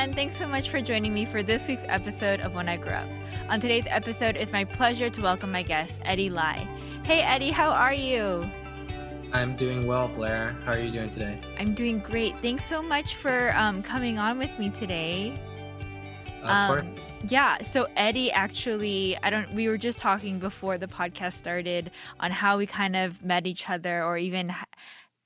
everyone. Thanks so much for joining me for this week's episode of When I Grow Up. On today's episode, it's my pleasure to welcome my guest, Eddie Lai. Hey, Eddie, how are you? I'm doing well, Blair. How are you doing today? I'm doing great. Thanks so much for um, coming on with me today. Of um, course. Yeah, so Eddie actually, I don't, we were just talking before the podcast started on how we kind of met each other or even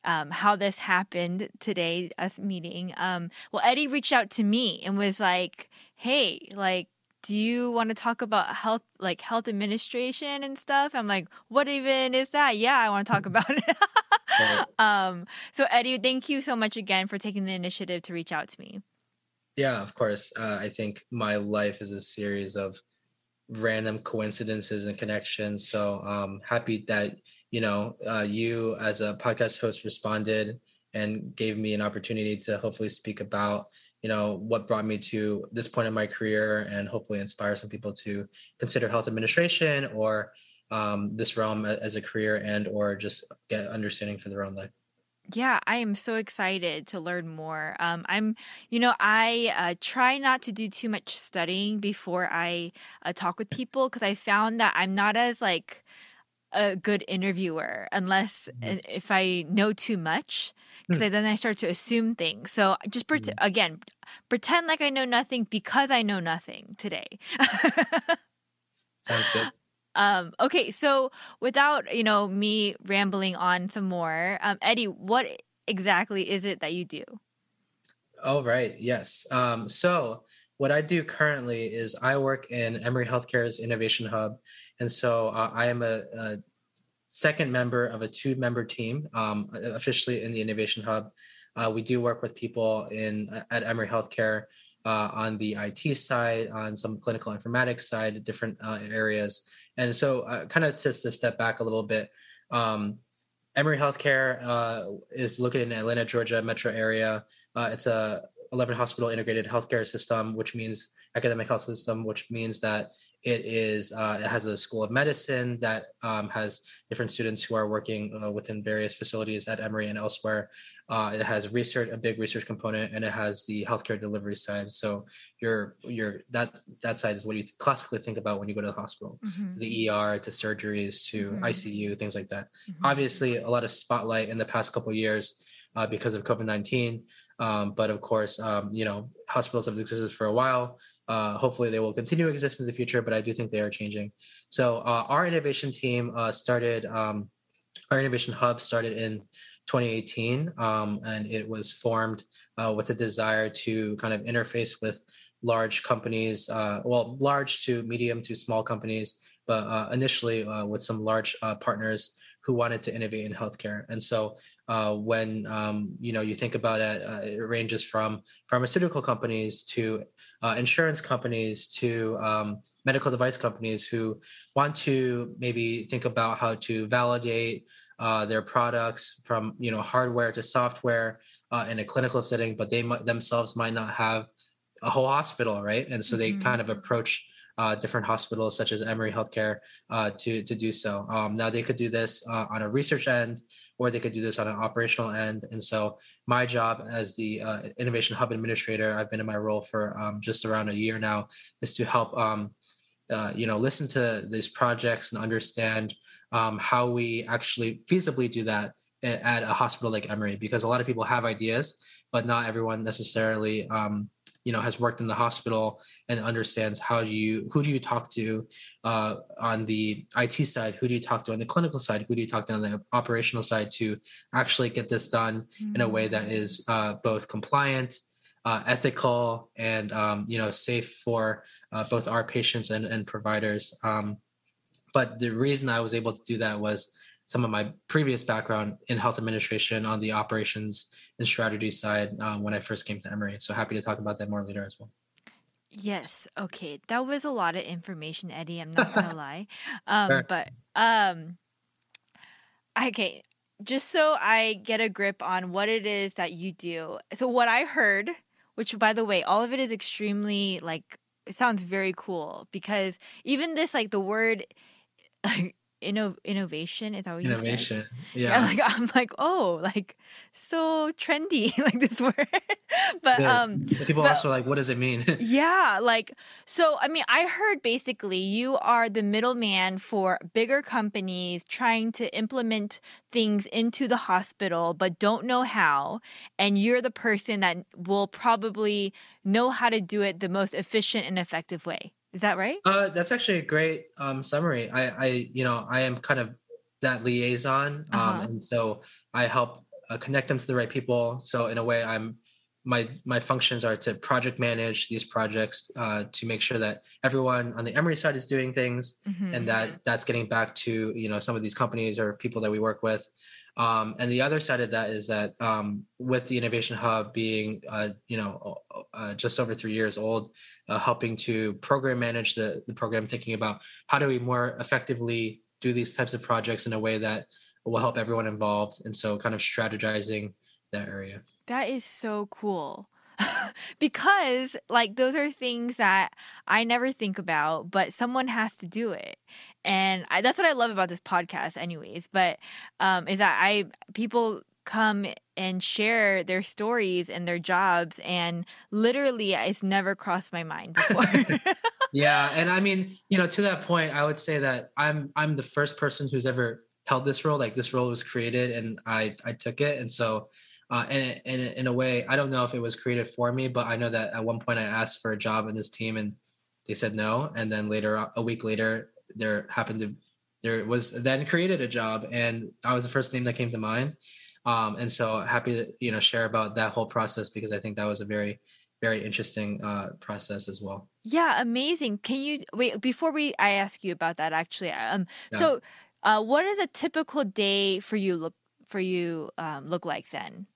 um, how this happened today, us meeting. Um, well, Eddie reached out to me and was like, "Hey, like, do you want to talk about health, like health administration and stuff?" I'm like, "What even is that?" Yeah, I want to talk about it. um, so Eddie, thank you so much again for taking the initiative to reach out to me. Yeah, of course. Uh, I think my life is a series of random coincidences and connections. So um, happy that you know, uh, you as a podcast host responded and gave me an opportunity to hopefully speak about, you know, what brought me to this point in my career and hopefully inspire some people to consider health administration or um, this realm as a career and or just get understanding for their own life. Yeah, I am so excited to learn more. Um, I'm, you know, I uh, try not to do too much studying before I uh, talk with people because I found that I'm not as like a good interviewer unless mm-hmm. if I know too much because mm. then I start to assume things. So just pre- mm. again, pretend like I know nothing because I know nothing today. Sounds good. Um, okay, so without you know me rambling on some more, um, Eddie, what exactly is it that you do? Oh right, yes. Um, so what I do currently is I work in Emory Healthcare's Innovation Hub, and so uh, I am a, a, second member of a two-member team um, officially in the Innovation Hub. Uh, we do work with people in at Emory Healthcare uh, on the IT side, on some clinical informatics side, different uh, areas. And so, uh, kind of just to step back a little bit, um, Emory Healthcare uh, is located in Atlanta, Georgia metro area. it's a 11 hospital integrated healthcare system, which means academic health system, which means that it is uh, it has a school of medicine that um, has different students who are working uh, within various facilities at Emory and elsewhere. Uh, it has research, a big research component, and it has the healthcare delivery side. So your your that that side is what you classically think about when you go to the hospital, mm-hmm. the ER to surgeries to mm-hmm. ICU, things like that. Mm-hmm. Obviously, a lot of spotlight in the past couple years uh, because of COVID nineteen. Um, but of course, um, you know, hospitals have existed for a while. Uh, hopefully, they will continue to exist in the future, but I do think they are changing. So, uh, our innovation team uh, started, um, our innovation hub started in 2018, um, and it was formed uh, with a desire to kind of interface with large companies, uh, well, large to medium to small companies, but uh, initially with some large partners who wanted to innovate in healthcare. And so uh, when um, you know you think about it, uh, it ranges from pharmaceutical companies to uh, insurance companies to um, medical device companies who want to maybe think about how to validate uh, their products from you know hardware to software uh, in a clinical setting, but they m- themselves might not have a whole hospital, right? And so mm-hmm. they kind of approach uh, different hospitals such as Emory Healthcare uh, to to do so. Um, now they could do this uh, on a research end, or they could do this on an operational end. And so my job as the uh, innovation hub administrator, I've been in my role for um, just around a year now, is to help um, uh, you know listen to these projects and understand um, how we actually feasibly do that at a hospital like Emory, because a lot of people have ideas, but not everyone necessarily um, you know has worked in the hospital and understands how do you who do you talk to uh, on the IT side, who do you talk to on the clinical side, who do you talk to on the operational side to actually get this done mm-hmm. in a way that is uh, both compliant. Uh, ethical and um, you know safe for uh, both our patients and, and providers um, but the reason i was able to do that was some of my previous background in health administration on the operations and strategy side um, when I first came to Emory. So happy to talk about that more later as well. Yes. Okay. That was a lot of information, Eddie. I'm not gonna lie. Um, sure. But um, okay. Just so I get a grip on what it is that you do. So what I heard, which by the way, all of it is extremely like it sounds very cool because even this like the word inno- innovation. Is that what you Innovation. said? Yeah. Like I'm like, oh, like so trendy, like this word. but Good. um, People but- also like, what does it mean? yeah, like so. I mean, I heard basically you are the middleman for bigger companies trying to implement things into the hospital, but don't know how, and you're the person that will probably know how to do it the most efficient and effective way. Is that right? Uh, that's actually a great um, summary. I, I, you know, I am kind of that liaison, um, Uh-huh. and so I help uh, connect them to the right people. So in a way, I'm my my functions are to project manage these projects uh, to make sure that everyone on the Emory side is doing things, Mhm. and that that's getting back to you know some of these companies or people that we work with. Um, and the other side of that is that um, with the innovation hub being uh, you know uh, just over three years old, uh, helping to program manage the, the program, thinking about how do we more effectively do these types of projects in a way that will help everyone involved. And so kind of strategizing that area. That is so cool. because like those are things that I never think about, but someone has to do it. And I, that's what I love about this podcast anyways, but um is that I people come and share their stories and their jobs and literally it's never crossed my mind before. Yeah. And I mean, you know, to that point, I would say that I'm I'm the first person who's ever held this role. Like this role was created and I I took it. And so uh, and, and in a way, I don't know if it was created for me, but I know that at one point I asked for a job in this team and they said no. And then later, a week later, there happened to, there was then created a job and I was the first name that came to mind. Um, and so happy to, you know, share about that whole process because I think that was a very, very interesting uh, process as well. yeah, amazing. Can you wait before we I ask you about that actually? Um Yeah. so uh what does a typical day for you look for you um look like then?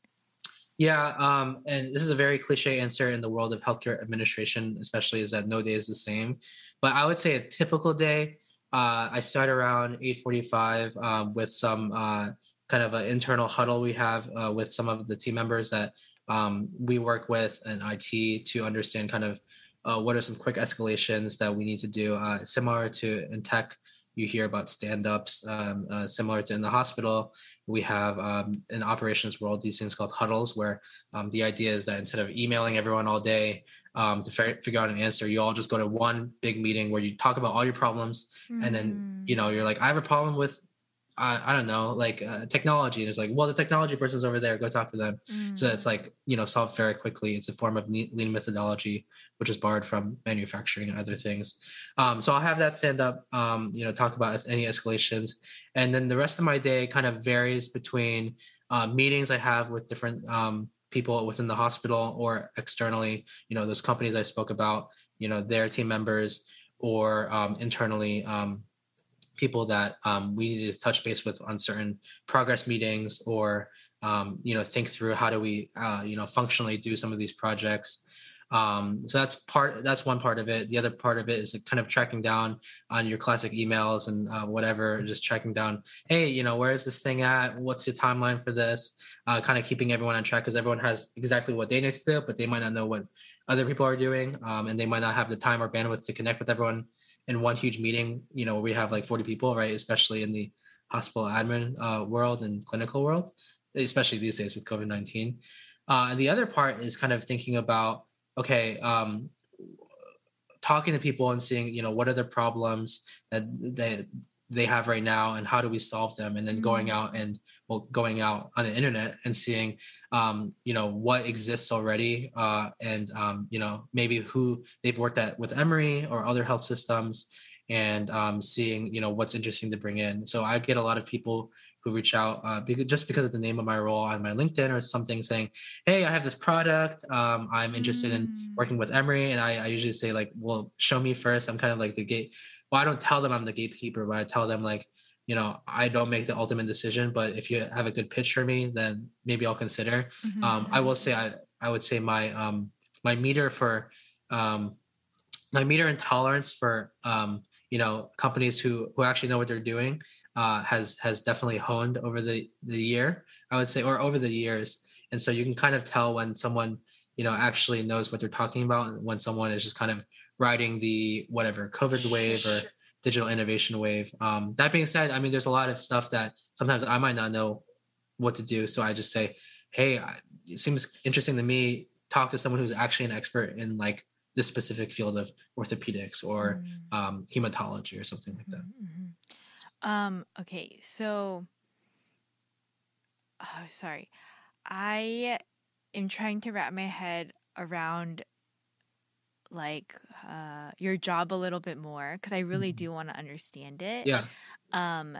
Yeah, um, and this is a very cliche answer in the world of healthcare administration, especially is that no day is the same. But I would say a typical day, uh, I start around eight forty-five um, with some uh, kind of an internal huddle we have uh, with some of the team members that um, we work with and IT to understand kind of uh, what are some quick escalations that we need to do. Uh, similar to in tech, you hear about stand-ups. Um, uh, similar to in the hospital, we have um, in the operations world these things called huddles, where um, the idea is that instead of emailing everyone all day um, to fi- figure out an answer, you all just go to one big meeting where you talk about all your problems, and then you know you're like, I have a problem with. I, I don't know, like uh, technology. And it's like, well, the technology person's over there. Go talk to them. So Mm. it's like, you know, solved very quickly. It's a form of lean methodology, which is borrowed from manufacturing and other things. Um, so I'll have that stand up, um, you know, talk about any escalations. And then the rest of my day kind of varies between uh, meetings I have with different um, people within the hospital or externally, you know, those companies I spoke about, you know, their team members or um, internally. People that um, we need to touch base with on certain progress meetings or um, you know think through how do we uh, you know functionally do some of these projects. Um, so that's part that's one part of it. The other part of it is kind of tracking down on your classic emails and uh, whatever just tracking down hey you know where is this thing at? What's the timeline for this? Uh, kind of keeping everyone on track because everyone has exactly what they need to do but they might not know what other people are doing um, and they might not have the time or bandwidth to connect with everyone in one huge meeting, you know, we have like 40 people, right? Especially in the hospital admin uh, world and clinical world, especially these days with COVID 19. Uh, and the other part is kind of thinking about, okay, um, talking to people and seeing, you know, what are the problems that they, they have right now and how do we solve them and then going out and well going out on the internet and seeing um, you know what exists already uh, and um, you know maybe who they've worked at with Emory or other health systems and um, seeing you know what's interesting to bring in. So I get a lot of people who reach out uh, because, just because of the name of my role on my LinkedIn or something saying, "Hey, I have this product. Um, I'm interested in Mm. working with Emory." And I, I usually say like, "Well, show me first. I'm kind of like the gate. Well, I don't tell them I'm the gatekeeper, but I tell them like, you know, I don't make the ultimate decision. But if you have a good pitch for me, then maybe I'll consider. Mhm, Um, I will say I I would say my um my meter for um my meter and tolerance for um you know companies who who actually know what they're doing uh has has definitely honed over the the year I would say or over the years and so you can kind of tell when someone you know actually knows what they're talking about and when someone is just kind of riding the whatever COVID wave or digital innovation wave. Um, that being said, I mean, there's a lot of stuff that sometimes I might not know what to do. So I just say, hey, it seems interesting to me. Talk to someone who's actually an expert in like this specific field of orthopedics or mm. um, hematology or something like that. Mm-hmm. Um, okay, so oh, sorry, I am trying to wrap my head around like uh, your job a little bit more because I really mm-hmm. do want to understand it. Yeah. Um,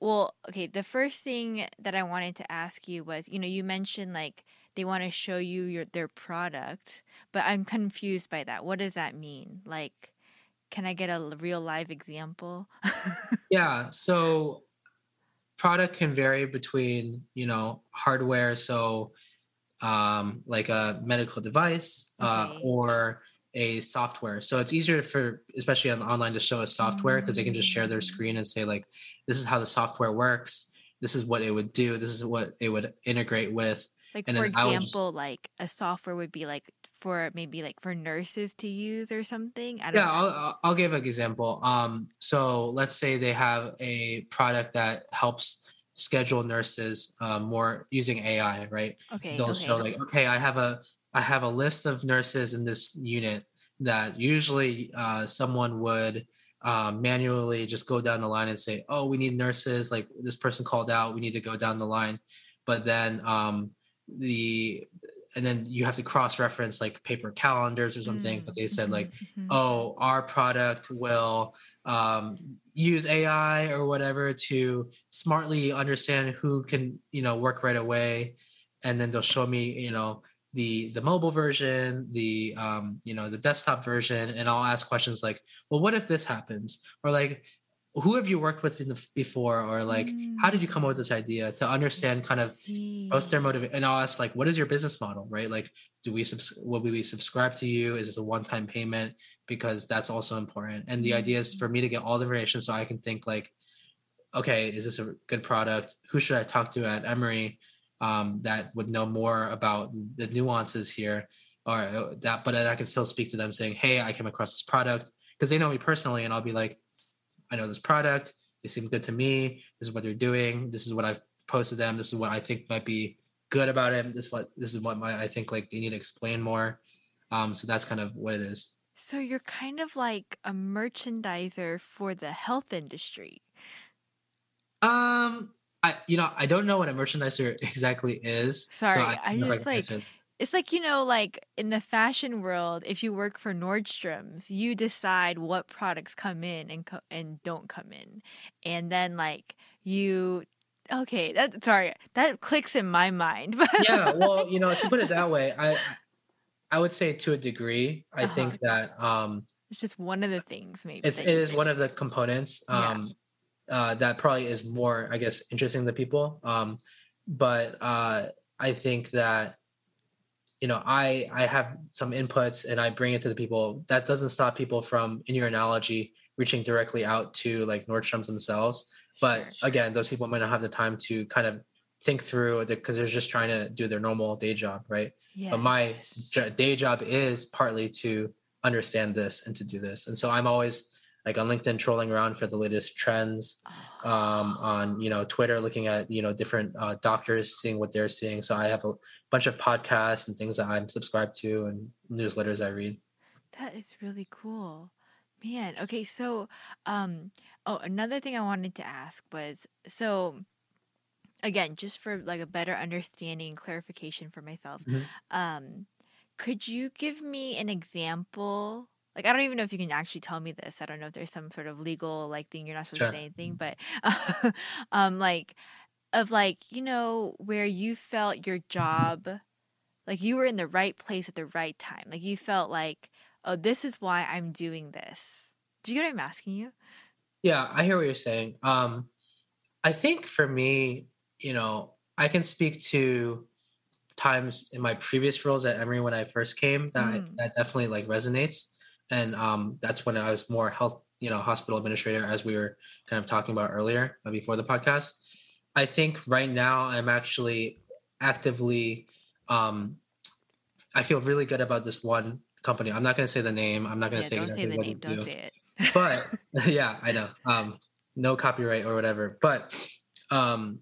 well, okay. The first thing that I wanted to ask you was, you know, you mentioned like they want to show you your their product, but I'm confused by that. What does that mean? Like, can I get a real live example? yeah. So, product can vary between you know hardware, so um, like a medical device, uh, okay. uh, or a software. So it's easier for, especially on online, to show a software because they can just share their mm. screen and say like, this is how the software works. This is what it would do. This is what it would integrate with. Like and for example, just, like a software would be like for maybe like for nurses to use or something. I don't yeah, know. I'll I'll give an example. Um, so let's say they have a product that helps schedule nurses uh, more using AI, right? Okay. They'll okay. show like, okay, I have a I have a list of nurses in this unit that usually uh, someone would uh, manually just go down the line and say, "Oh, we need nurses. Like this person called out. We need to go down the line." But then um, the and then you have to cross reference like paper calendars or something. Mm. But they said like, mm-hmm. "Oh, our product will um, use AI or whatever to smartly understand who can you know work right away." And then they'll show me, you know, the the mobile version the um you know the desktop version and i'll ask questions like well what if this happens? Or like who have you worked with the, before? Or like mm. how did you come up with this idea to understand kind of both their motive and i'll ask like what is your business model? Right? Like do we subs- will we subscribe to you? Is this a one-time payment? Because that's also important. And the idea is for me to get all the information so i can think like okay is this a good product? Who should i talk to at emory um, that would know more about the nuances here or uh, that but i can still speak to them saying hey i came across this product because they know me personally and i'll be like i know this product. They seem good to me. This is what they're doing. This is what i've posted them. This is what i think might be good about it. This is what this is what my i think like they need to explain more. Um so that's kind of what it is. So you're kind of like a merchandiser for the health industry. Um I you know I don't know what a merchandiser exactly is. Sorry, so I, I just like it's like you know like in the fashion world if you work for Nordstrom's you decide what products come in and co- and don't come in and then like you okay that sorry that clicks in my mind yeah well you know if you put it that way I I would say to a degree I uh-huh. think that um it's just one of the things maybe it's it is one of the components um uh, that probably is more, I guess, interesting to people. Um, but uh, I think that you know, I I have some inputs and I bring it to the people. That doesn't stop people from, in your analogy, reaching directly out to like Nordstrom's themselves. But again, those people might not have the time to kind of think through because they're just trying to do their normal day job, right? Yes. But my day job is partly to understand this and to do this, and so I'm always like on LinkedIn trolling around for the latest trends, um, on you know Twitter looking at you know different uh, doctors seeing what they're seeing. So I have a bunch of podcasts and things that I'm subscribed to and newsletters I read. That is really cool. Man, okay, so um oh another thing I wanted to ask was so again, just for like a better understanding and clarification for myself, mm-hmm. um could you give me an example like I don't even know if you can actually tell me this. I don't know if there's some sort of legal like thing you're not supposed sure. to say anything, but um like of like, you know, where you felt your job like you were in the right place at the right time. Like you felt like, oh, this is why I'm doing this. Do you get what I'm asking you? Yeah, I hear what you're saying. Um I think for me, you know, I can speak to times in my previous roles at Emory when I first came that mm. that definitely like resonates and um, that's when I was more health, you know, hospital administrator, as we were kind of talking about earlier uh, before the podcast. I think right now I'm actually actively, um, I feel really good about this one company. I'm not going to say the name. I'm not going to yeah, say don't exactly say the name. Don't do. say it. but yeah, I know. Um, no copyright or whatever. But um,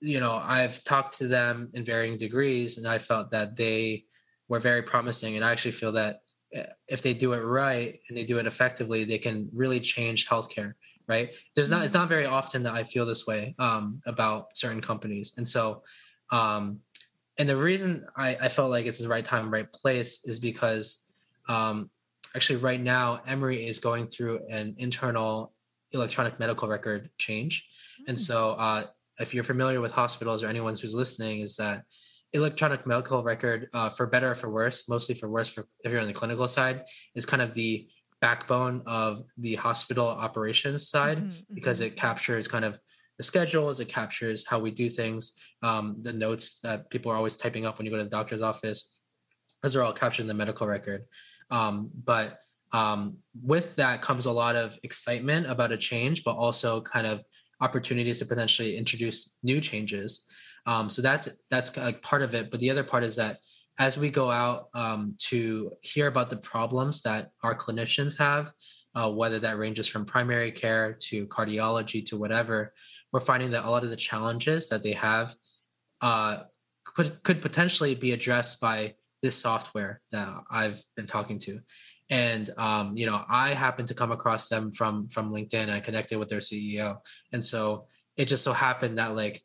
you know, I've talked to them in varying degrees, and I felt that they were very promising. And I actually feel that if they do it right and they do it effectively, they can really change healthcare. Right? There's not. It's not very often that I feel this way um, about certain companies, and so. Um, and the reason I, I felt like it's the right time, right place is because um, actually right now Emory is going through an internal electronic medical record change. Mm. And hmm. so uh, if you're familiar with hospitals or anyone who's listening, is that electronic medical record, uh, for better or for worse, mostly for worse, for if you're on the clinical side, is kind of the backbone of the hospital operations side mm-hmm, because mm-hmm. it captures kind of the schedules, it captures how we do things, um, the notes that people are always typing up when you go to the doctor's office. Those are all captured in the medical record. Um, but um, with that comes a lot of excitement about a change, but also kind of opportunities to potentially introduce new changes. Um, so that's that's like part of it. But the other part is that as we go out um, to hear about the problems that our clinicians have, uh, whether that ranges from primary care to cardiology to whatever, we're finding that a lot of the challenges that they have uh, could could potentially be addressed by this software that I've been talking to and um, you know i happened to come across them from from linkedin and i connected with their ceo and so it just so happened that like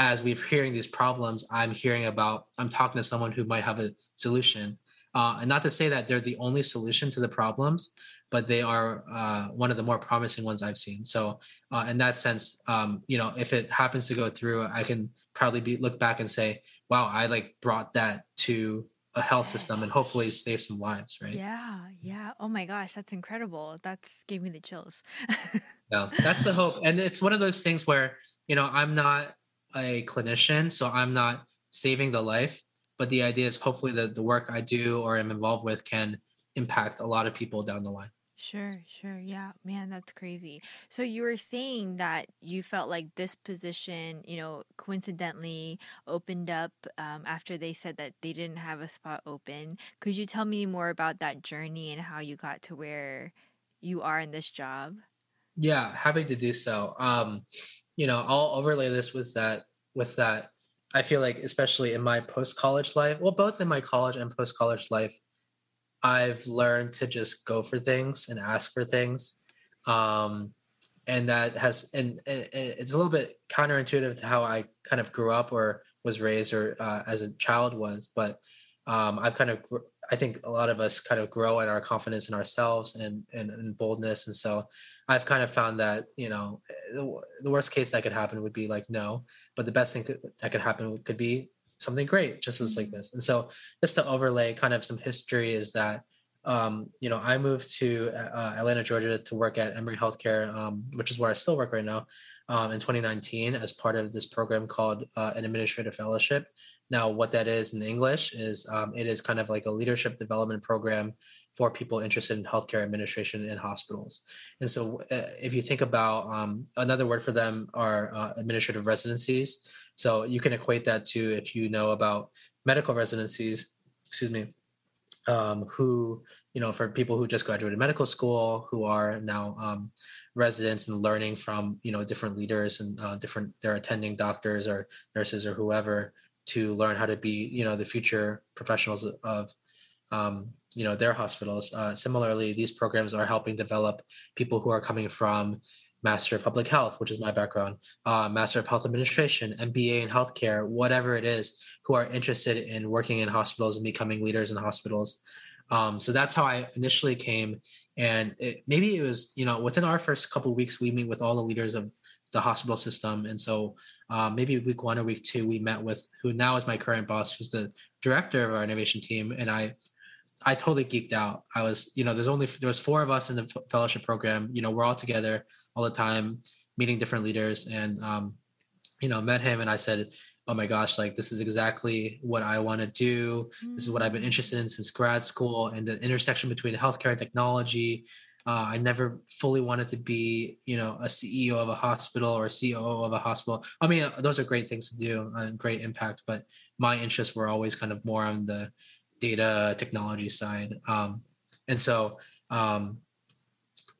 as we're hearing these problems i'm hearing about i'm talking to someone who might have a solution uh, and not to say that they're the only solution to the problems but they are uh, one of the more promising ones i've seen so uh, in that sense um, you know if it happens to go through i can probably be look back and say wow i like brought that to a health system and hopefully save some lives, right? Yeah, yeah. Oh my gosh, that's incredible. That's gave me the chills. yeah, that's the hope. And it's one of those things where, you know, I'm not a clinician, so I'm not saving the life, but the idea is hopefully that the work I do or am involved with can impact a lot of people down the line. Sure, sure. Yeah, man, that's crazy. So you were saying that you felt like this position, you know, coincidentally opened up um, after they said that they didn't have a spot open. Could you tell me more about that journey and how you got to where you are in this job? Yeah, happy to do so. Um, you know, I'll overlay this with that with that. I feel like especially in my post college life, well, both in my college and post college life, I've learned to just go for things and ask for things. Um, and that has, and, and, it's a little bit counterintuitive to how I kind of grew up or was raised or uh, as a child was. But um, I've kind of, I think a lot of us kind of grow in our confidence in ourselves and, and, and boldness. And so I've kind of found that, you know, the, the worst case that could happen would be like, no, but the best thing could, that could happen could be something great just as like mm-hmm. this and so just to overlay kind of some history is that um, you know i moved to uh, atlanta georgia to work at emory healthcare um, which is where i still work right now um, in 2019 as part of this program called uh, an administrative fellowship now what that is in english is um, it is kind of like a leadership development program for people interested in healthcare administration in hospitals. And so, uh, if you think about um, another word for them are uh, administrative residencies. So you can equate that to if you know about medical residencies, excuse me, um, who, you know, for people who just graduated medical school, who are now um, residents and learning from, you know, different leaders and uh, different, they're attending doctors or nurses or whoever to learn how to be, you know, the future professionals of, um, you know, their hospitals. Uh, similarly, these programs are helping develop people who are coming from Master of Public Health, which is my background, uh, Master of Health Administration, MBA in Healthcare, whatever it is, who are interested in working in hospitals and becoming leaders in hospitals. Um, so that's how I initially came. And it, maybe it was, you know, within our first couple weeks, we meet with all the leaders of the hospital system. And so uh, maybe week one or week two, we met with who now is my current boss, who's the director of our innovation team. And I I totally geeked out. I was, you know, there's only there was four of us in the fellowship program. You know, we're all together all the time, meeting different leaders, and um, you know, met him, and I said, "Oh my gosh, like this is exactly what I want to do. This is what I've been interested in since grad school, and the intersection between healthcare and technology." Uh, I never fully wanted to be, you know, a CEO of a hospital or a COO of a hospital. I mean, those are great things to do and great impact, but my interests were always kind of more on the data technology side. Um, and so, um,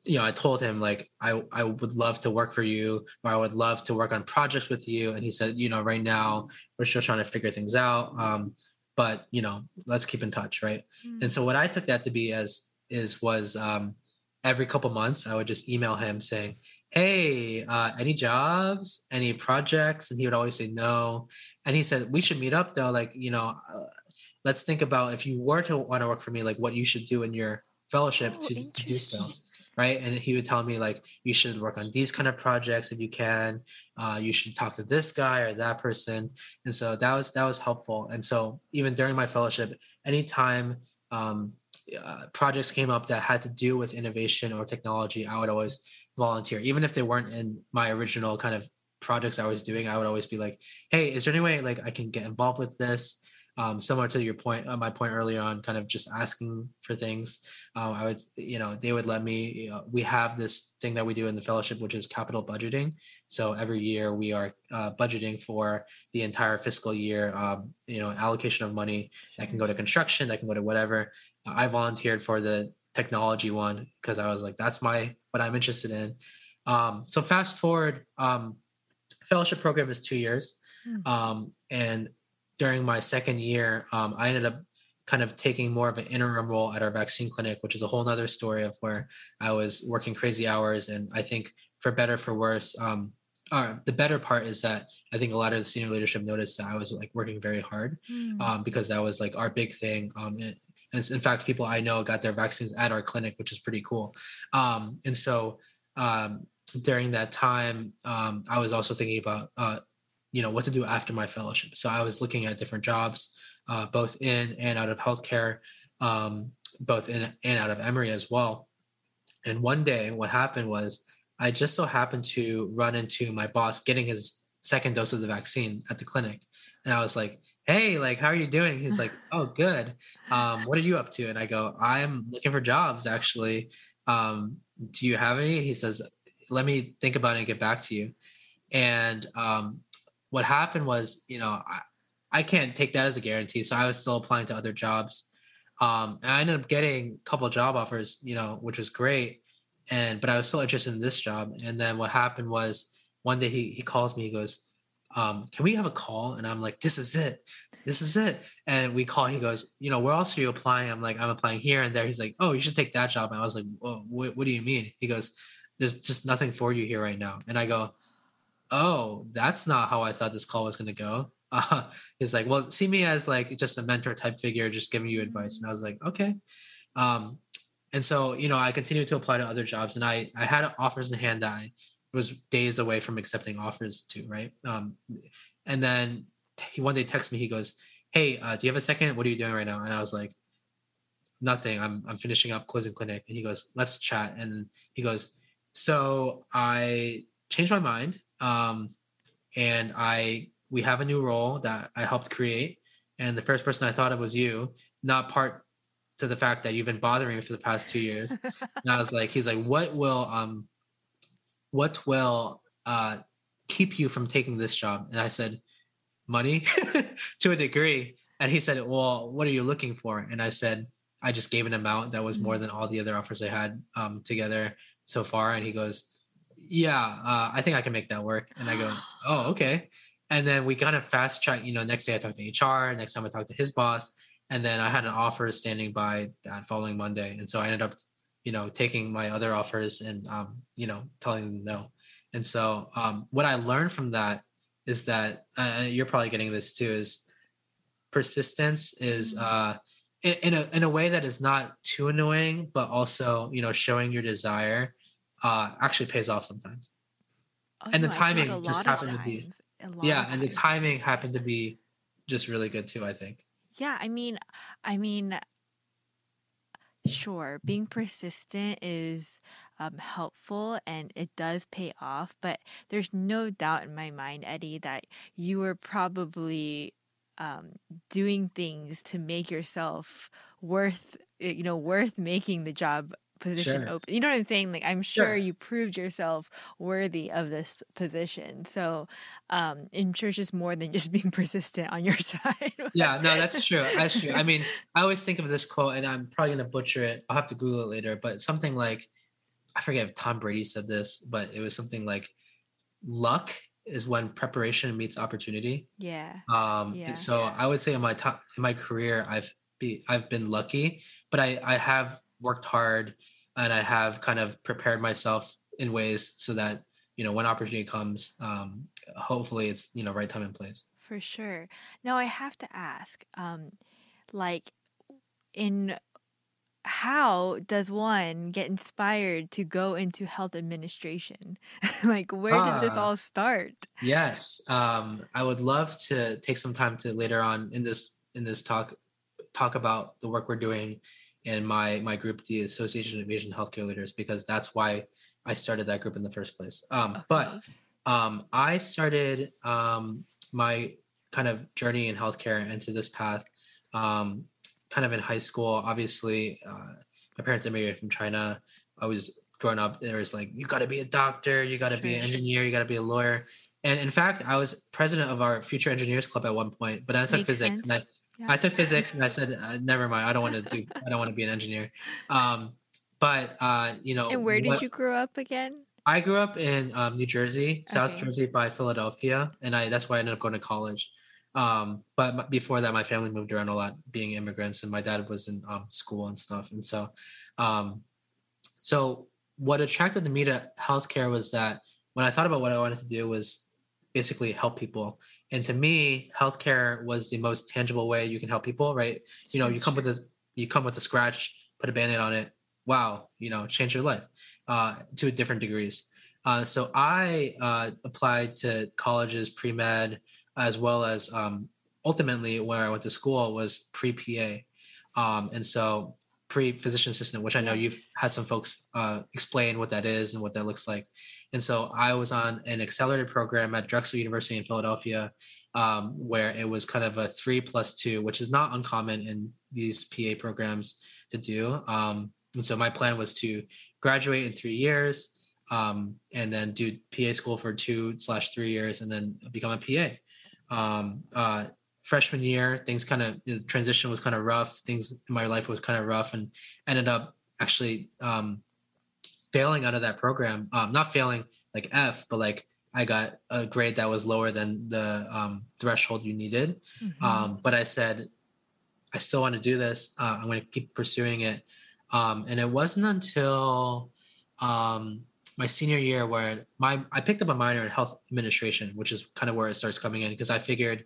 you know, I told him like I I would love to work for you, or I would love to work on projects with you. And he said, you know, right now we're still trying to figure things out. Um, but you know, let's keep in touch, right? Mm-hmm. And so what I took that to be as is was um, every couple months I would just email him saying, "Hey, uh, any jobs? Any projects?" And he would always say no. And he said, "We should meet up though. Like, you know, uh, let's think about if you were to want to work for me, like what you should do in your fellowship oh, to, to do so." right and he would tell me like you should work on these kind of projects if you can uh, you should talk to this guy or that person and so that was that was helpful and so even during my fellowship anytime um, uh, projects came up that had to do with innovation or technology i would always volunteer even if they weren't in my original kind of projects i was doing i would always be like hey is there any way like i can get involved with this um, similar to your point, uh, my point earlier on, kind of just asking for things. Um, I would, you know, they would let me. You know, we have this thing that we do in the fellowship, which is capital budgeting. So every year we are uh, budgeting for the entire fiscal year. Um, you know, allocation of money that can go to construction, that can go to whatever. I volunteered for the technology one because I was like, that's my what I'm interested in. Um, so fast forward, um, fellowship program is two years. Hmm. Um, and during my second year, um, I ended up kind of taking more of an interim role at our vaccine clinic, which is a whole nother story of where I was working crazy hours. And I think for better, for worse, um, uh, the better part is that I think a lot of the senior leadership noticed that I was like working very hard mm. um, because that was like our big thing. Um, and, and, in fact, people I know got their vaccines at our clinic, which is pretty cool. Um, and so um, during that time, um, I was also thinking about uh, you know what to do after my fellowship. So i was looking at different jobs uh, both in and out of healthcare um, both in and out of emory as well. And one day what happened was i just so happened to run into my boss getting his second dose of the vaccine at the clinic. And i was like hey like how are you doing he's like oh good um, what are you up to and i go i'm looking for jobs actually um, do you have any he says let me think about it and get back to you and um, what happened was, you know, I, I can't take that as a guarantee. So I was still applying to other jobs. Um, and I ended up getting a couple job offers, you know, which was great. And but I was still interested in this job. And then what happened was one day he he calls me, he goes, um, can we have a call? And I'm like, this is it. This is it. And we call, he goes, you know, where else are you applying? I'm like, I'm applying here and there. He's like, oh, you should take that job. And I was like, what, what do you mean? He goes, there's just nothing for you here right now. And I go, oh, that's not how I thought this call was going to go. Uh, he's like, well, see me as like just a mentor type figure, just giving you advice. And I was like, okay. Um, and so, you know, I continued to apply to other jobs and I, I had offers in hand that I was days away from accepting offers to, right. Um, and then he one day texts me, he goes, Hey, uh, do you have a second? What are you doing right now? And I was like, nothing. I'm, I'm finishing up closing clinic. And he goes, let's chat. And he goes, so I changed my mind um, and I we have a new role that I helped create. And the first person I thought of was you, not part to the fact that you've been bothering me for the past two years. and I was like, he's like, what will um what will uh keep you from taking this job? And I said, money to a degree. And he said, Well, what are you looking for? And I said, I just gave an amount that was more mm-hmm. than all the other offers I had um, together so far. And he goes, yeah, uh, I think I can make that work. And I go, oh, okay. And then we kind of fast track, you know, next day I talked to HR, next time I talked to his boss. And then I had an offer standing by that following Monday. And so I ended up, you know, taking my other offers and, um, you know, telling them no. And so um, what I learned from that is that, uh, you're probably getting this too, is persistence is, mm-hmm. uh, in, in a, in a way that is not too annoying, but also, you know, showing your desire uh, actually pays off sometimes. Oh, and the timing just happened to be yeah, and the timing happened to be just really good too. I think. Yeah, I mean, I mean, sure, being persistent is um, helpful and it does pay off, but there's no doubt in my mind, Eddie, that you were probably um, doing things to make yourself worth you know worth making the job position sure. open. You know what I'm saying? Like I'm sure, sure, you proved yourself worthy of this position. So um I'm sure it's just more than just being persistent on your side. yeah, no, that's true. That's true. I mean, I always think of this quote and I'm probably gonna butcher it. I'll have to Google it later, but something like I forget if Tom Brady said this, but it was something like luck is when preparation meets opportunity. Yeah. Um, Yeah. so Yeah. I would say in my top in my career, I've be I've been lucky, but I I have worked hard and I have kind of prepared myself in ways so that you know when opportunity comes, um, hopefully it's you know right time and place. For sure. Now I have to ask, um, like, in how does one get inspired to go into health administration? like, where did this Ah. all start? Yes, um, I would love to take some time to later on in this in this talk talk about the work we're doing in my my group, the Association of Asian Healthcare Leaders, because that's why I started that group in the first place. Um, But um, I started um, my kind of journey in healthcare into this path um, kind of in high school. Obviously, uh, my parents immigrated from China. I was growing up, there was like, you got to be a doctor, you got to be an engineer, you got to be a lawyer. And in fact, I was president of our Future Engineers Club at one point, but I took Makes physics and I, sense. Yeah. I took physics and I said, uh, never mind, I don't want to do, I don't want to be an engineer. Um, but uh, you know, and where did what- you grow up again? I grew up in um, New Jersey, South Okay. Jersey by Philadelphia, and I that's why I ended up going to college. Um, but before that, my family moved around a lot, being immigrants, and my dad was in um, school and stuff. And so, um, so what attracted me to healthcare was that when I thought about what I wanted to do was basically help people. And to me, healthcare was the most tangible way you can help people, right? You know, you come with a you come with a scratch, put a band-aid on it. Wow, you know, change your life uh, to different degrees. Uh, so I uh, applied to colleges pre-med as well as um, ultimately where I went to school was pre-PA. Um, and so pre-physician assistant, which I know you've had some folks uh, explain what that is and what that looks like. And so I was on an accelerated program at Drexel University in Philadelphia, um, where it was kind of a three plus two, which is not uncommon in these PA programs to do. Um, and so my plan was to graduate in three years, um, and then do PA school for two slash three years, and then become a PA. Um, uh, freshman year, things kind of the transition was kind of rough. Things in my life was kind of rough, and ended up actually um, failing out of that program. Um, not failing like F, but like I got a grade that was lower than the um, threshold you needed. Mhm. Um, but I said, I still want to do this. Uh, I'm going to keep pursuing it. Um, and it wasn't until um, my senior year where my I picked up a minor in health administration, which is kind of where it starts coming in because I figured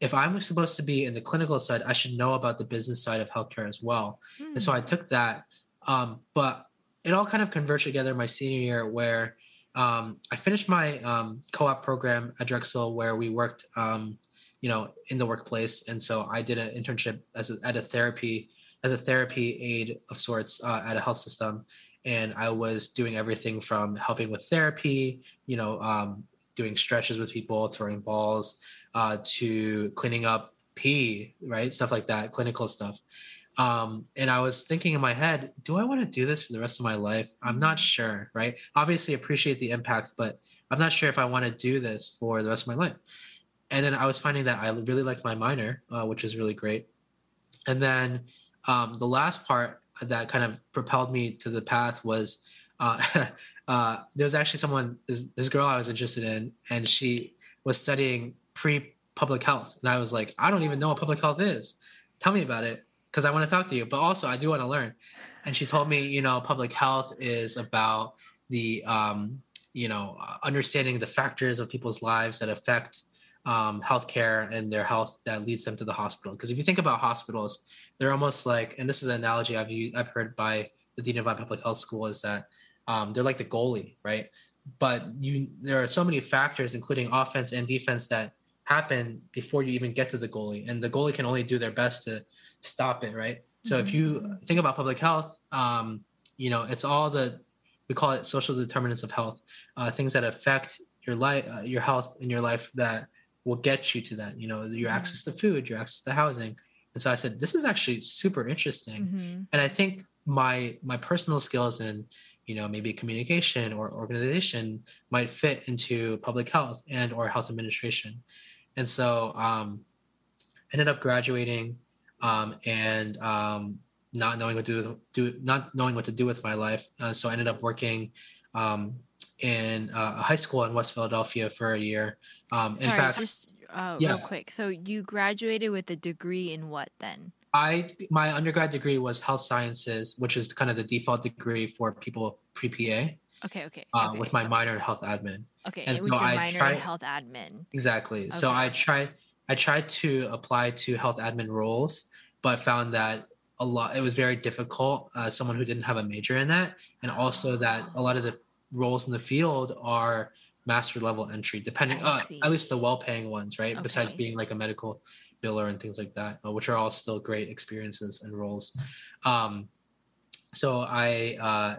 if I'm supposed to be in the clinical side, I should know about the business side of healthcare as well. And so Hmm. I took that. Um, but it all kind of converged together my senior year where um, I finished my um, co-op program at Drexel where we worked, um, you know, in the workplace. And so I did an internship as a, at a therapy, as a therapy aid of sorts uh, at a health system. And I was doing everything from helping with therapy, you know, um, doing stretches with people, throwing balls, uh, to cleaning up pee, right? Stuff like that, clinical stuff. Um, and I was thinking in my head, do I want to do this for the rest of my life? I'm not sure, right? Obviously, appreciate the impact, but I'm not sure if I want to do this for the rest of my life. And then I was finding that I really liked my minor, uh, which is really great. And then um, the last part that kind of propelled me to the path was uh, uh, there was actually someone, this, this girl I was interested in, and she was studying pre public health. And I was like, I don't even know what public health is. Tell me about it because I want to talk to you, but also I do want to learn. And she told me, you know, public health is about the, um, you know, understanding the factors of people's lives that affect um, healthcare and their health that leads them to the hospital. Because if you think about hospitals, they're almost like, and this is an analogy I've used, I've heard by the dean of my public health school is that um, they're like the goalie, right? But you, there are so many factors, including offense and defense, that happen before you even get to the goalie, and the goalie can only do their best to stop it, right? So if you think about public health, um, you know, it's all the we call it social determinants of health, uh, things that affect your life, uh, your health in your life that will get you to that. You know, your Mhm. access to food, your access to housing. And so I said, this is actually super interesting Mhm. and i think my my personal skills in you know maybe communication or organization might fit into public health and or health administration and so um ended up graduating um and um not knowing what to do, with, do not knowing what to do with my life. Uh, so I ended up working um, in uh, a high school in West Philadelphia for a year. Um, Sorry, in fact, just uh, yeah. real quick. So you graduated with a degree in what then? I my undergrad degree was health sciences, which is kind of the default degree for people pre PA. Okay, okay. Uh, okay. with my minor in health admin. Okay, and it was so your I minor tried- in health admin. Exactly. So I tried I tried to apply to health admin roles, but found that a lot it was very difficult. Uh, someone who didn't have a major in that, and also that a lot of the roles in the field are master level entry, depending uh, at least the well paying ones, right? Besides being like a medical biller and things like that, uh, which are all still great experiences and roles. Um, so I, uh,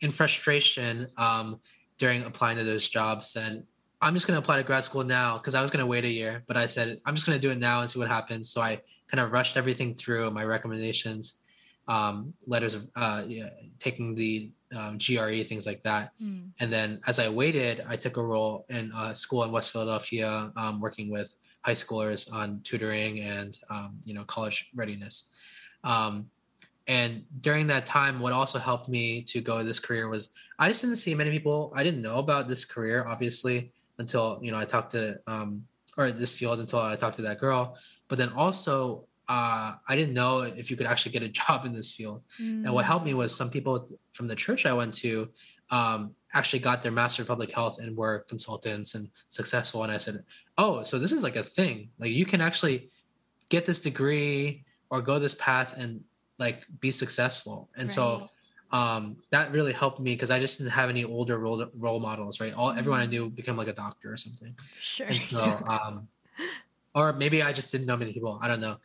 in frustration, um, during applying to those jobs, said, I'm just going to apply to grad school now because I was going to wait a year. But I said, I'm just going to do it now and see what happens. So I kind of rushed everything through my recommendations, um, letters of uh, yeah, taking the um, GRE, things like that. Hmm. And then as I waited, I took a role in a school in West Philadelphia, um, working with high schoolers on tutoring and um, you know college readiness. Um, and during that time, what also helped me to go this career was I just didn't see many people. I didn't know about this career obviously until you know I talked to um, or this field until I talked to that girl. But then also uh, I didn't know if you could actually get a job in this field. And what helped me was some people from the church I went to um, actually got their master of public health and were consultants and successful. And I said, oh, so this is like a thing. Like you can actually get this degree or go this path and like be successful. And so um, that really helped me because I just didn't have any older role, role models, right? All everyone I Mm. knew became like a doctor or something sure. and so um or maybe i just didn't know many people i don't know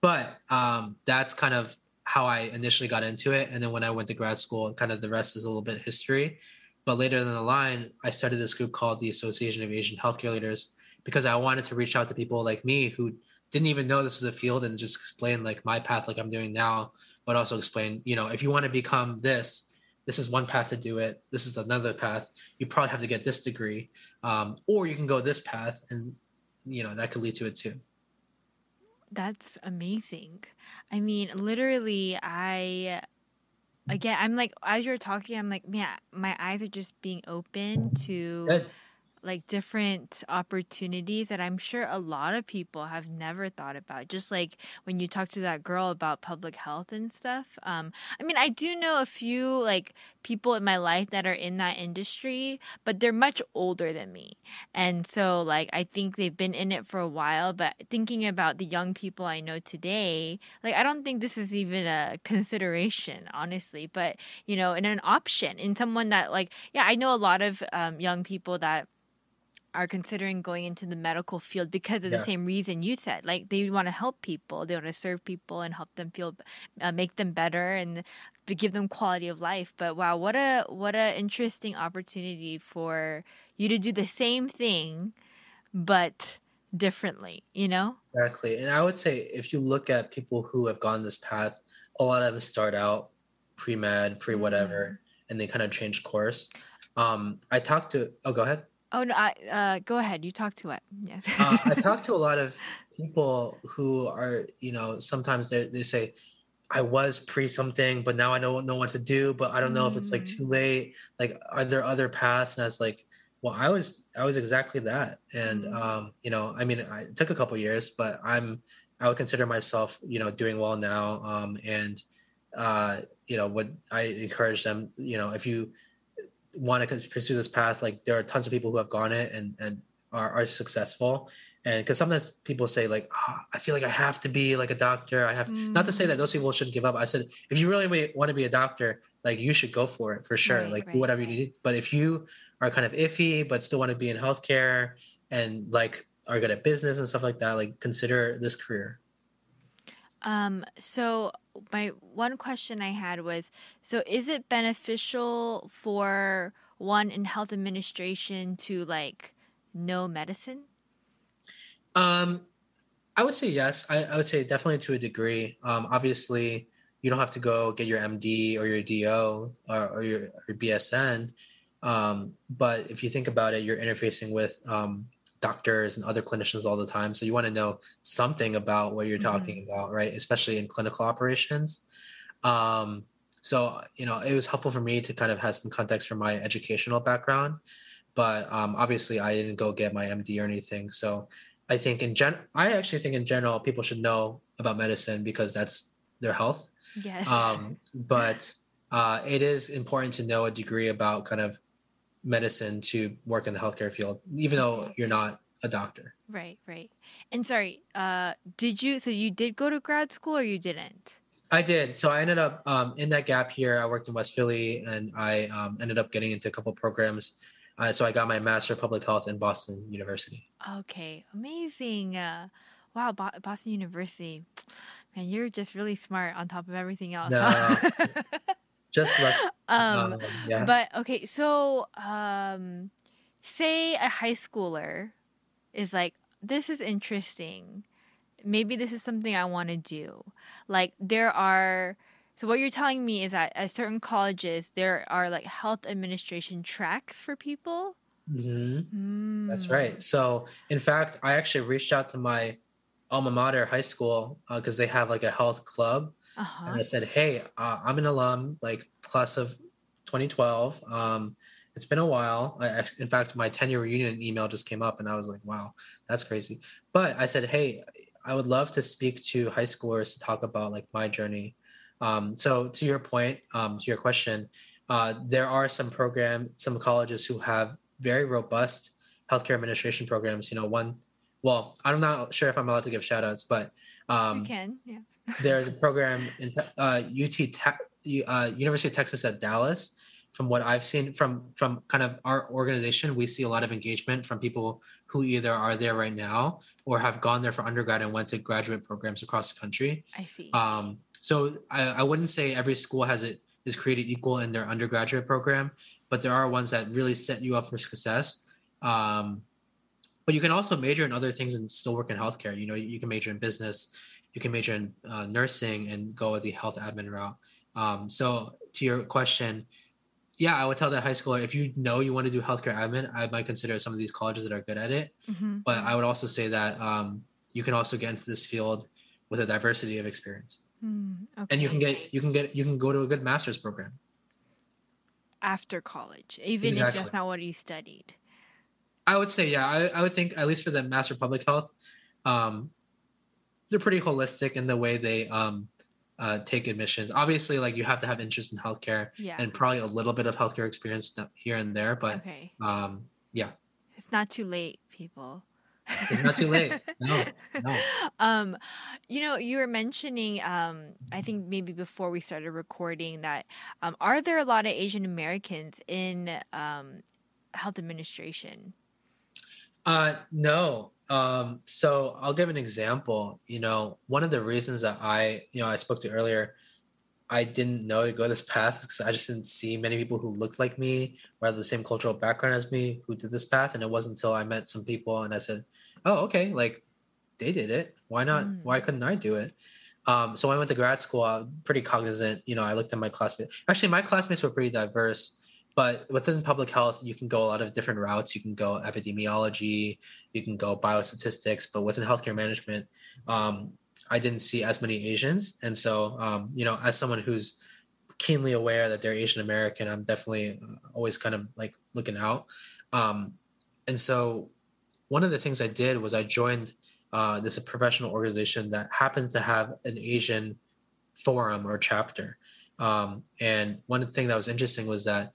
but um that's kind of how i initially got into it and then when i went to grad school kind of the rest is a little bit history but later down the line i started this group called the association of asian healthcare leaders because i wanted to reach out to people like me who didn't even know this was a field and just explain like my path like i'm doing now but also explain you know if you want to become this this is one path to do it this is another path you probably have to get this degree um, or you can go this path and you know that could lead to it too That's amazing. I mean, literally, I again, I'm like, as you're talking, I'm like, man, my eyes are just being open to Good. Like different opportunities that I'm sure a lot of people have never thought about. Just like when you talk to that girl about public health and stuff. Um, I mean, I do know a few like people in my life that are in that industry, but they're much older than me. And so like I think they've been in it for a while, but thinking about the young people I know today, like I don't think this is even a consideration, honestly, but you know, in an option in someone that like yeah, I know a lot of um, young people that are considering going into the medical field because of Yeah. the same reason you said like they want to help people they want to serve people and help them feel uh, make them better and give them quality of life. But wow what a what a interesting opportunity for you to do the same thing but differently you know? Exactly. And i would say if you look at people who have gone this path a lot of them start out pre-med pre-whatever and they kind of change course. Um i talked to oh go ahead oh no I, uh go ahead you talk to it yeah uh, I talk to a lot of people who are, you know, sometimes they, they say, I was pre something, but now I don't know what to do, but I don't know if it's like Mm. too late. Like, are there other paths? And I was like, well, I was, I was exactly that. And, Mm. um, you know, I mean, I, it took a couple years, but I'm, I would consider myself, you know, doing well now. Um, and, uh, you know, what I encourage them, you know, if you want to pursue this path, like there are tons of people who have gone it and, and are, are successful. And because sometimes people say like oh, i feel like i have to be like a doctor. I have not to say that mm. those people shouldn't give up. I said if you really want to be a doctor like you should go for it for sure. Right, like right. whatever you need. But if you are kind of iffy but still want to be in healthcare and like are good at business and stuff like that like consider this career Um, so my one question I had was, so is it beneficial for one in health administration to like know medicine? Um, I would say yes. I, I would say definitely to a degree. Um, obviously, you don't have to go get your MD or your DO or, or your, BSN. Um, but if you think about it, you're interfacing with um, doctors and other clinicians all the time. So you want to know something about what you're Mhm. talking about, right? Especially in clinical operations. Um, so you know, it was helpful for me to kind of have some context from my educational background, but um, obviously I didn't go get my MD or anything. So I think in gen, I actually think in general people should know about medicine because that's their health. Yes. Um, but uh, it is important to know a degree about kind of medicine to work in the healthcare field, even though you're not a doctor. Right, right. And sorry, uh, did you? So you did go to grad school, or you didn't? I did. So I ended up um, in that gap here. I worked in West Philly, and I um, ended up getting into a couple programs. Uh, so I got my master of public health in Boston University. Okay, amazing. Uh, wow, Bo- Boston University. Man, you're just really smart on top of everything else. No, huh? just, like um, um, yeah. but okay, so um, say a high schooler is like, this is interesting. Maybe this is something I want to do. Like there are. So what you're telling me is that at certain colleges there are like health administration tracks for people. Mhm. That's Mm. right. So, in fact, I actually reached out to my alma mater high school because they have like a health club, and Uh-huh. I said, "Hey, uh, I'm an alum, like class of 2012. Um, it's been a while. I, in fact, my 10 year reunion email just came up, and I was like, wow, that's crazy." But I said, "Hey, I would love to speak to high schoolers to talk about like my journey." Um, so, to your point, um, to your question, uh, there are some program, some colleges who have very robust healthcare administration programs. You know, one, well, I'm not sure if I'm allowed to give shout outs, but um, you can, yeah. There's a program in uh, UT Te- uh, University of Texas at Dallas. From what I've seen from from kind of our organization, we see a lot of engagement from people who either are there right now or have gone there for undergrad and went to graduate programs across the country. I see. Um, so I, I wouldn't say every school has it is created equal in their undergraduate program, but there are ones that really set you up for success. Um, but you can also major in other things and still work in healthcare. You know, you can major in business, you can major in uh, nursing and go with the health admin route. Um, so to your question, yeah, I would tell that high schooler if you know you want to do healthcare admin, I might consider some of these colleges that are good at it. Mhm. But I would also say that um, you can also get into this field with a diversity of experience Mm, and you can get you can get you can go to a good master's program after college, even if that's not what you studied. i would say yeah i, I would think at least for the master of public health um, they're pretty holistic in the way they um, uh, take admissions obviously like you have to have interest in healthcare Yeah. and probably a little bit of healthcare experience here and there but okay. um, yeah It's not too late, people. it's not too late no no um you know you were mentioning um i think maybe before we started recording that um are there a lot of asian americans in um health administration Uh, no. Um, so I'll give an example. You know, one of the reasons that I, you know, I spoke to earlier, I didn't know to go this path because I just didn't see many people who looked like me or had the same cultural background as me who did this path. And it wasn't until I met some people and I said, "Oh, okay, like they did it. Why not? Mm. Why couldn't I do it?" Um, so when I went to grad school, I was pretty cognizant. You know, I looked at my classmates. Actually, my classmates were pretty diverse but within public health you can go a lot of different routes. You can go epidemiology you can go biostatistics but within healthcare management um, i didn't see as many asians. And so um, you know as someone who's keenly aware that they're asian american i'm definitely uh, always kind of like looking out. Um, and so one of the things i did was i joined uh, this professional organization that happens to have an asian forum or chapter. Um, and one thing that was interesting was that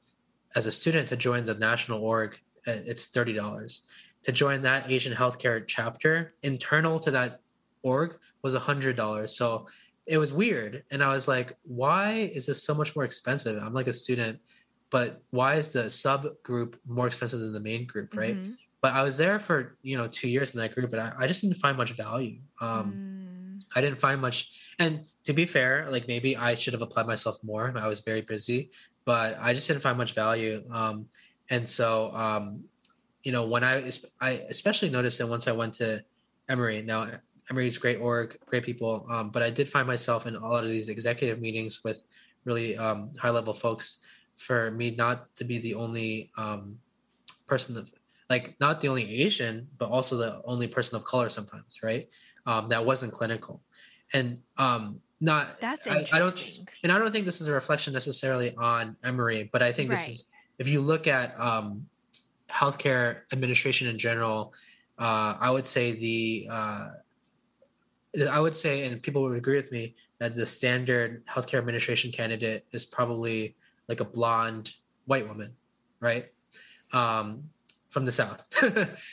as a student to join the national org, uh, it's thirty dollars. To join that Asian healthcare chapter, internal to that org, was hundred dollars. So it was weird, and I was like, "Why is this so much more expensive?" I'm like a student, but why is the subgroup more expensive than the main group, right? Mhm. But I was there for you know two years in that group, but I, I just didn't find much value. Um, Mm, I didn't find much. And to be fair, like maybe I should have applied myself more. I was very busy, but I just didn't find much value. Um, and so, um, you know, when I I especially noticed that once I went to Emory. Now, Emory's great org, great people, um, but I did find myself in a lot of these executive meetings with really um, high level folks. For me, not to be the only um, person like not the only Asian, but also the only person of color sometimes, right? Um, that wasn't clinical. And not That's I, I don't and I don't think this is a reflection necessarily on Emory, but I think this is if you look at um, healthcare administration in general, uh, I would say the uh, I would say, and people would agree with me that the standard healthcare administration candidate is probably like a blonde white woman, right? Um, from the south,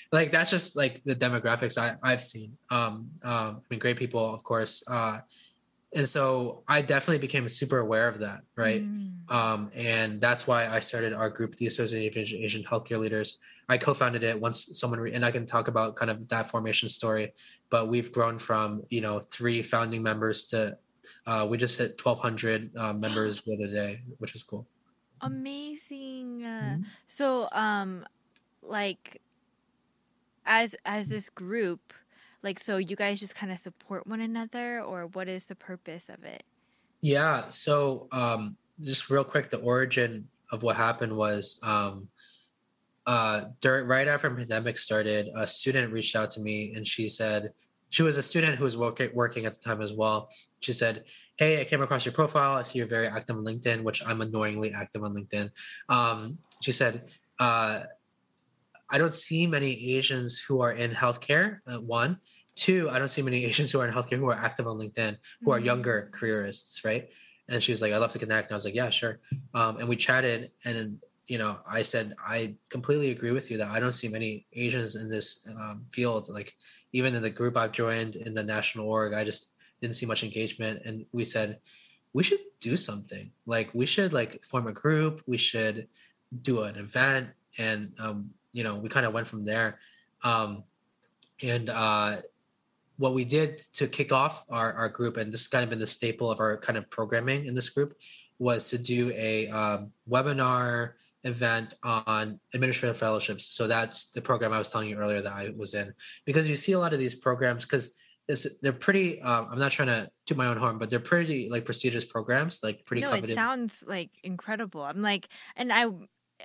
like that's just like the demographics I, I've seen. Um, um, I mean, great people, of course. Uh, and so I definitely became super aware of that, right? Mm. Um, and that's why I started our group, the Association of Asian Healthcare Leaders. I co-founded it once someone, re- and I can talk about kind of that formation story. But we've grown from you know three founding members to uh, we just hit 1,200 uh, members the other day, which was cool. Amazing. Uh, Mhm. So, um, like, as as this group, like, so you guys just kind of support one another, or what is the purpose of it? Yeah. So um, just real quick, the origin of what happened was um, uh, during, right after pandemic started, a student reached out to me and she said, she was a student who was working, working at the time as well. She said, Hey, I came across your profile. I see you're very active on LinkedIn, which I'm annoyingly active on LinkedIn. Um, she said, uh, I don't see many Asians who are in healthcare. Uh, one, two, I don't see many Asians who are in healthcare who are active on LinkedIn who are Mhm. younger careerists, right? And she was like, I'd love to connect. And I was like, yeah, sure. Um, and we chatted. And then, you know, I said, I completely agree with you that I don't see many Asians in this um, field. Like, even in the group I've joined in the national org, I just didn't see much engagement. And we said, we should do something. Like, we should like form a group. We should do an event. And, um, you know, we kind of went from there. Um, and uh, what we did to kick off our, our group, and this has kind of been the staple of our kind of programming in this group, was to do a um, webinar event on administrative fellowships. So that's the program I was telling you earlier that I was in. Because you see a lot of these programs, because they're pretty. Um, I'm not trying to toot my own horn, but they're pretty like prestigious programs, like pretty no, coveted. it sounds like incredible. I'm like, and I,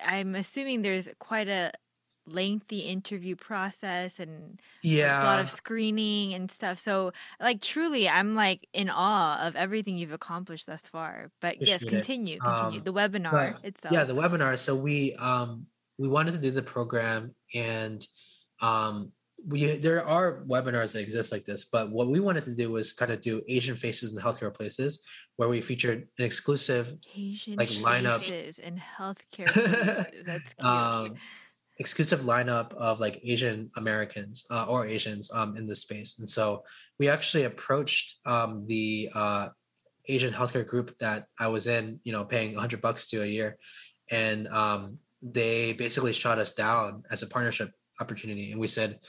I'm assuming there's quite a lengthy interview process and yeah, a lot of screening and stuff. So, like, truly, I'm like in awe of everything you've accomplished thus far. But yes, Appreciate it. continue, continue. Um, the webinar but, itself. yeah the webinar so we um we wanted to do the program and um we there are webinars that exist like this but what we wanted to do was kind of do asian faces in healthcare places where we featured an exclusive Asian like, lineup. faces and healthcare. places. That's cute. um exclusive lineup of like asian americans uh, or asians um in this space. And so we actually approached um the uh asian healthcare group that i was in you know paying 100 bucks to a year. And um they basically shot us down as a partnership opportunity. And we said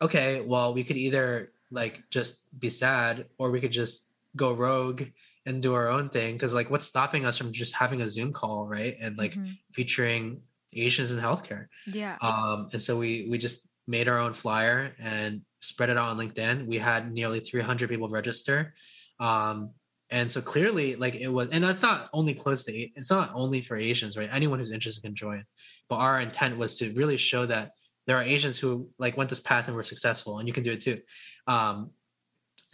okay well we could either like just be sad or we could just go rogue and do our own thing. Because like what's stopping us from just having a zoom call right? And like Mhm. featuring Asians in healthcare. yeah. Um, and so we we just made our own flyer and spread it out on LinkedIn. We had nearly 300 people register. Um, and so clearly, like it was, and that's not only close to, it's not only for Asians, right? Anyone who's interested can join. But our intent was to really show that there are Asians who like went this path and were successful, and you can do it too. Um,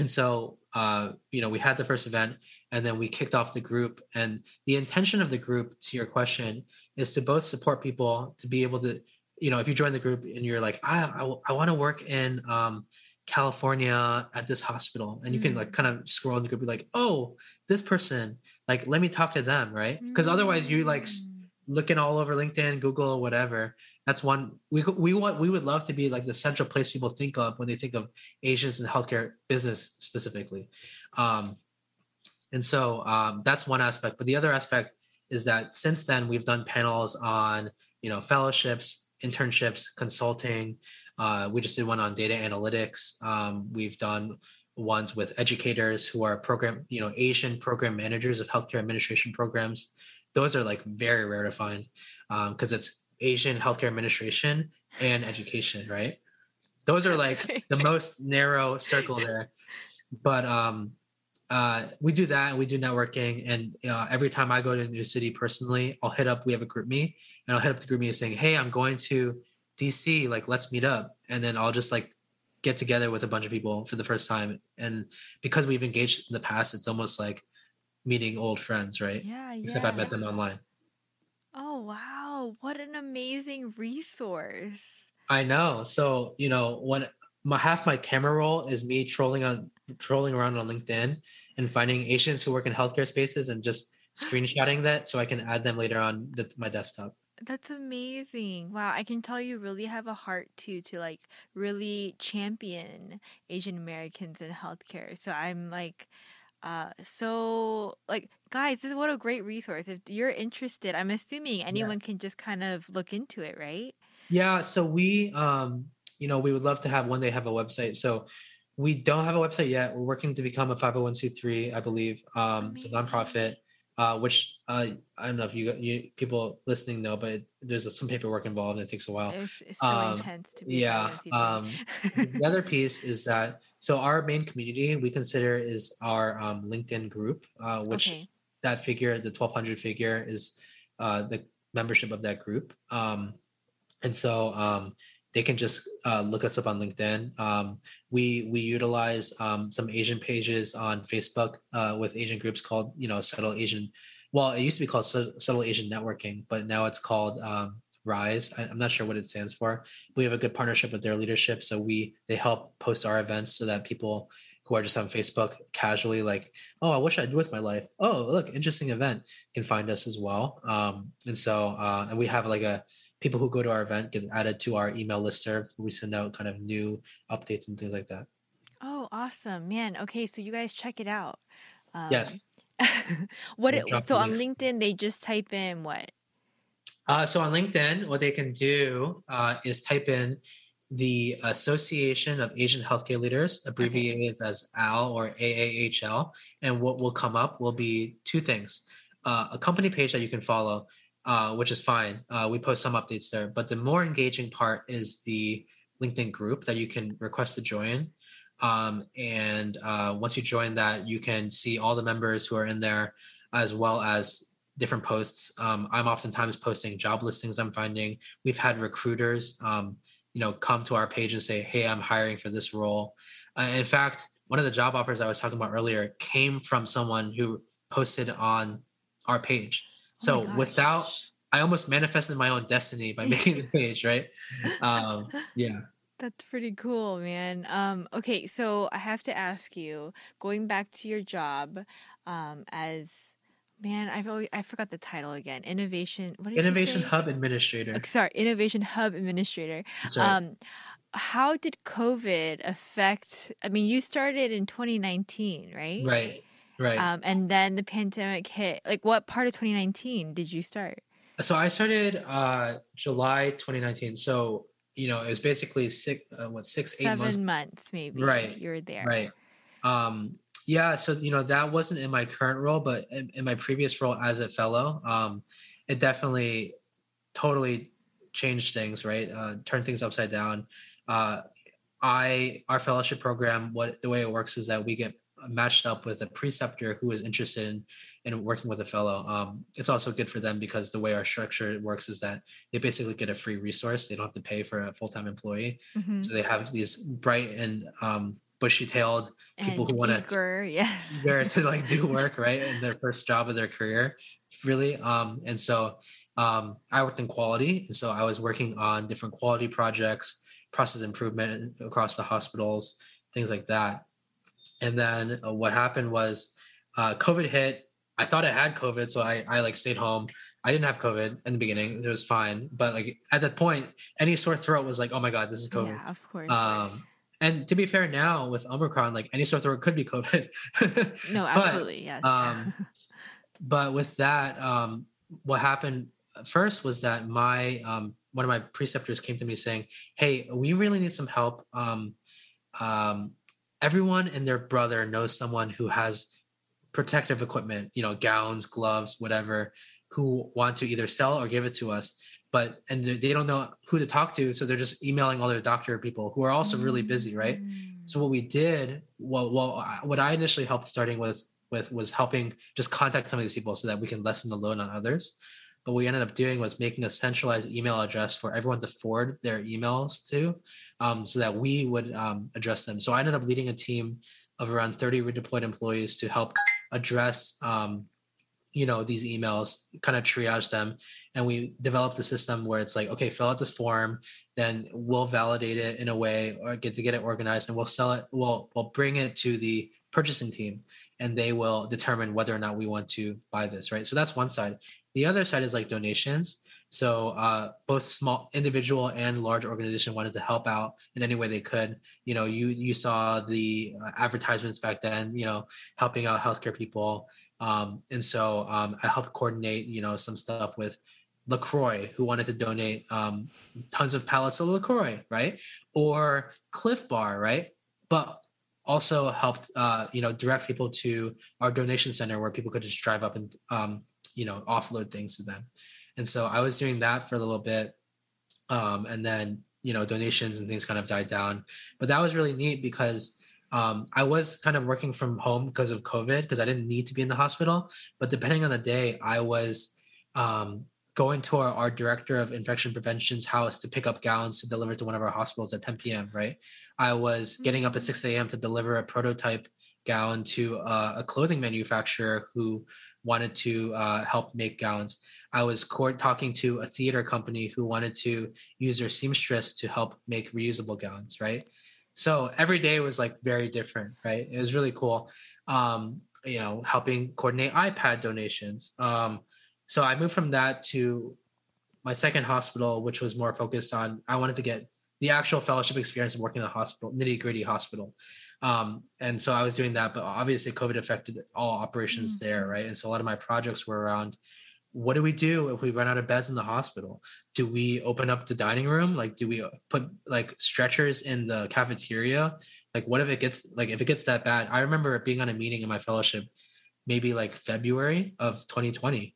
and so, uh, you know, we had the first event, and then we kicked off the group. And the intention of the group, to your question, is to both support people to be able to, you know, if you join the group and you're like, I, I, I want to work in um, California at this hospital, and you can Mm. like kind of scroll in the group, be like, oh, this person, like, let me talk to them, right? Because otherwise, you like Mm. looking all over LinkedIn, Google, whatever. That's one we could- we want. We would love to be like the central place people think of when they think of Asians in healthcare business specifically. Um, and so um, that's one aspect. But the other aspect is that since then we've done panels on you know fellowships, internships, consulting. Uh, we just did one on data analytics. Um, we've done ones with educators who are program you know Asian program managers of healthcare administration programs. Those are like very rare to find because it's Asian healthcare administration and education, right? Those are like the most narrow circle there. But um, uh, we do that and we do networking. And uh, every time I go to a new city personally, I'll hit up, we have a group me, and I'll hit up the group me saying, Hey, I'm going to DC, like, let's meet up. And then I'll just like get together with a bunch of people for the first time and because we've engaged in the past it's almost like meeting old friends right Yeah, except yeah. i met them online Oh, wow. What an amazing resource. i know so you know when my half my camera roll is me trolling on trolling around on linkedin and finding asians who work in healthcare spaces and just screenshotting that so i can add them later on the, my desktop That's amazing. Wow, I can tell you really have a heart too to like really champion Asian Americans in healthcare. So I'm like uh so like guys, this is what a great resource. If you're interested, I'm assuming anyone Yes. can just kind of look into it, right? Yeah, so we um you know, we would love to have one day have a website. So we don't have a website yet. We're working to become a 501c3, I believe. Um it's a nonprofit uh which uh I don't know if you you people listening know, but there's some paperwork involved and it takes a while. It's, it's so Um, intense to be yeah, um, the other piece is that so our main community we consider is our um, LinkedIn group, uh, which okay. that figure, the 1200 figure, is uh, the membership of that group. Um, and so um, they can just uh, look us up on LinkedIn. Um, we we utilize um, some Asian pages on Facebook uh, with Asian groups called you know Subtle Asian. Well, it used to be called Subtle Asian Networking, but now it's called um, Rise. I, I'm not sure what it stands for. We have a good partnership with their leadership, so we they help post our events so that people who are just on Facebook casually like, oh, I wish I'd do with my life. Oh, look, interesting event can find us as well. Um, and so, uh, and we have like a people who go to our event get added to our email list serve. We send out kind of new updates and things like that. Oh, awesome. Man, okay, so you guys check it out. Um, yes. what it, so on. LinkedIn they just type in what? Uh, so on LinkedIn, what they can do uh, is type in the Association of Asian Healthcare Leaders, abbreviated as AL or AAHL, and what will come up will be two things: uh, a company page that you can follow, uh, which is fine. Uh, we post some updates there, but the more engaging part is the LinkedIn group that you can request to join. Um, and uh, once you join that, you can see all the members who are in there, as well as different posts. Um, I'm oftentimes posting job listings I'm finding. We've had recruiters, um, you know, come to our page and say, "Hey, I'm hiring for this role." Uh, in fact, one of the job offers I was talking about earlier came from someone who posted on our page. Oh So gosh. without, I almost manifested my own destiny by making the page, right? Um, yeah. That's pretty cool, man. Um, okay, so I have to ask you, going back to your job, um, as man, I've always I forgot the title again. Innovation. What Innovation? Hub Administrator. Uh, Sorry, Innovation Hub Administrator. That's right. Um, how did COVID affect? I mean, you started in 2019, right? right. Right. Um, and then the pandemic hit. Like, what part of 2019 did you start? so I started uh, July 2019. So you know, it was basically six, uh, what six, eight Seven months months, maybe. Right, You were there. Right. Um, yeah. So, you know, that wasn't in my current role, but in, in my previous role as a fellow, um, it definitely totally changed things, right? Uh, turned things upside down. Uh, I, our fellowship program, what the way it works is that we get matched up with a preceptor who is interested in, in working with a fellow. Um, it's also good for them because the way our structure works is that they basically get a free resource. They don't have to pay for a full-time employee. Mhm. So they have these bright and um, bushy-tailed people And who want to yeah. to like do work right in their first job of their career, really. Um, and so um, I worked in quality, and so I was working on different quality projects, process improvement across the hospitals, things like that. And then uh, what happened was uh, COVID hit. I thought I had COVID, so I I like stayed home. I didn't have COVID in the beginning; it was fine. But like at that point, any sore throat was like, oh my god, this is COVID. Yeah, of course. Um, and to be fair, now with Omicron, like any sore throat could be COVID. no, but, absolutely, yes. um, but with that, um, what happened first was that my um, one of my preceptors came to me saying, "Hey, we really need some help. Um, um, everyone and their brother knows someone who has protective equipment, you know, gowns, gloves, whatever, who want to either sell or give it to us." But and they don't know who to talk to, so they're just emailing all their doctor people who are also really busy, right? So what we did, well, well, what I initially helped starting was with was helping just contact some of these people so that we can lessen the load on others. But what we ended up doing was making a centralized email address for everyone to forward their emails to, um, so that we would um, address them. So I ended up leading a team of around 30 redeployed employees to help address um, you know these emails kind of triage them and we developed a system where it's like okay fill out this form then we'll validate it in a way or get to get it organized and we'll sell it we'll we'll bring it to the purchasing team and they will determine whether or not we want to buy this right so that's one side the other side is like donations so uh, both small individual and large organization wanted to help out in any way they could. You know, you you saw the uh, advertisements back then. You know, helping out healthcare people. Um, and so um, I helped coordinate, you know, some stuff with LaCroix, who wanted to donate um, tons of pallets of LaCroix, right? Or Clif Bar, right? But also helped, uh, you know, direct people to our donation center where people could just drive up and, um, you know, offload things to them. And so I was doing that for a little bit. Um, and then, you know, donations and things kind of died down. But that was really neat because um, I was kind of working from home because of COVID because I didn't need to be in the hospital. But depending on the day, I was um, going to our, our, director of infection prevention's house to pick up gowns to deliver to one of our hospitals at 10 p.m. Right. I was getting up at 6 a.m. to deliver a prototype gown to uh, a clothing manufacturer who wanted to uh, help make gowns. I was court talking to a theater company who wanted to use their seamstress to help make reusable gowns. Right. So every day was like very different, right? It was really cool. Um, you know, helping coordinate iPad donations. Um, so I moved from that to my second hospital, which was more focused on I wanted to get the actual fellowship experience of working in a hospital, nitty gritty hospital. Um, and so I was doing that, but obviously COVID affected all operations mm-hmm. there, right? And so a lot of my projects were around what do we do if we run out of beds in the hospital do we open up the dining room like do we put like stretchers in the cafeteria like what if it gets like if it gets that bad i remember being on a meeting in my fellowship maybe like february of 2020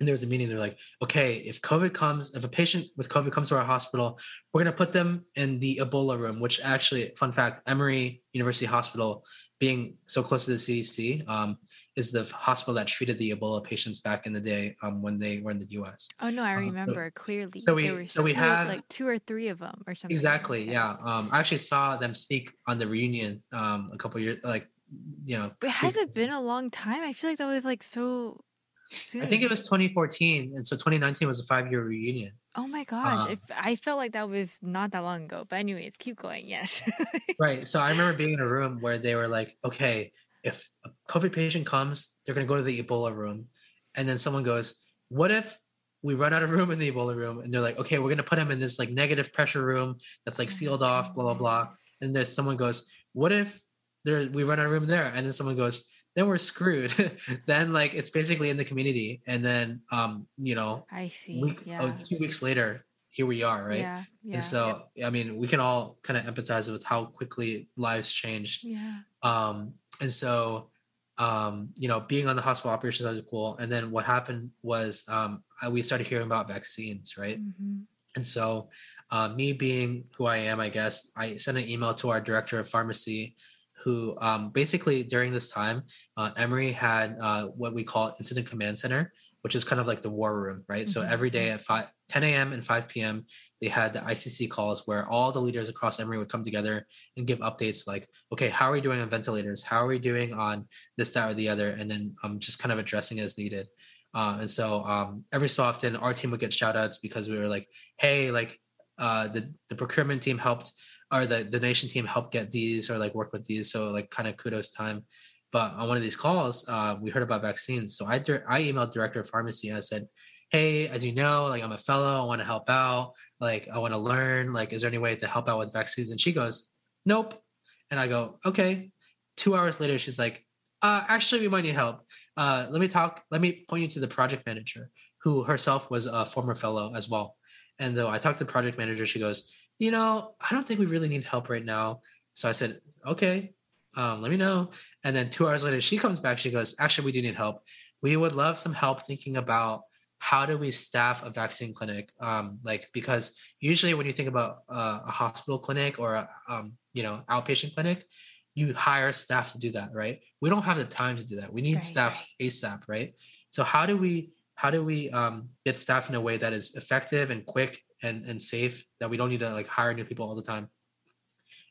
and there was a meeting they're like okay if covid comes if a patient with covid comes to our hospital we're going to put them in the ebola room which actually fun fact emory university hospital being so close to the cdc um, is the hospital that treated the Ebola patients back in the day um, when they were in the U.S. Oh no, I remember uh, so, clearly. So we so we had like two or three of them or something. Exactly. Like yeah. Um, I actually saw them speak on the reunion um, a couple years like you know. But has it been a long time? I feel like that was like so. Soon. I think it was 2014, and so 2019 was a five-year reunion. Oh my gosh! Um, if, I felt like that was not that long ago. But anyways, keep going. Yes. right. So I remember being in a room where they were like, "Okay, if a COVID patient comes, they're going to go to the Ebola room. And then someone goes, What if we run out of room in the Ebola room? And they're like, Okay, we're going to put him in this like negative pressure room that's like sealed off, blah, blah, blah. And then someone goes, What if there we run out of room there? And then someone goes, then we're screwed. then like it's basically in the community. And then um, you know, I see. Week, oh, yeah. oh, two weeks later, here we are, right? Yeah. yeah and so yeah. I mean, we can all kind of empathize with how quickly lives changed. Yeah. Um, and so um, you know being on the hospital operations was cool and then what happened was um, I, we started hearing about vaccines right mm-hmm. and so uh, me being who i am i guess i sent an email to our director of pharmacy who um, basically during this time uh, emory had uh, what we call incident command center which is kind of like the war room right mm-hmm. so every day at 5 10 a.m and 5 p.m they had the ICC calls where all the leaders across Emory would come together and give updates like, okay, how are we doing on ventilators? How are we doing on this, that, or the other? And then um, just kind of addressing as needed. Uh, and so um, every so often, our team would get shout outs because we were like, hey, like uh, the, the procurement team helped, or the donation team helped get these or like work with these. So, like, kind of kudos time. But on one of these calls, uh, we heard about vaccines. So I, I emailed director of pharmacy and I said, hey, as you know, like I'm a fellow, I want to help out, like I want to learn, like is there any way to help out with vaccines? And she goes, nope. And I go, okay. Two hours later, she's like, uh, actually, we might need help. Uh, let me talk. Let me point you to the project manager, who herself was a former fellow as well. And though I talked to the project manager, she goes, you know, I don't think we really need help right now. So I said, okay, um, let me know. And then two hours later, she comes back. She goes, actually, we do need help. We would love some help thinking about how do we staff a vaccine clinic um, like because usually when you think about uh, a hospital clinic or a um, you know outpatient clinic you hire staff to do that right we don't have the time to do that we need right, staff right. asap right so how do we how do we um, get staff in a way that is effective and quick and, and safe that we don't need to like hire new people all the time.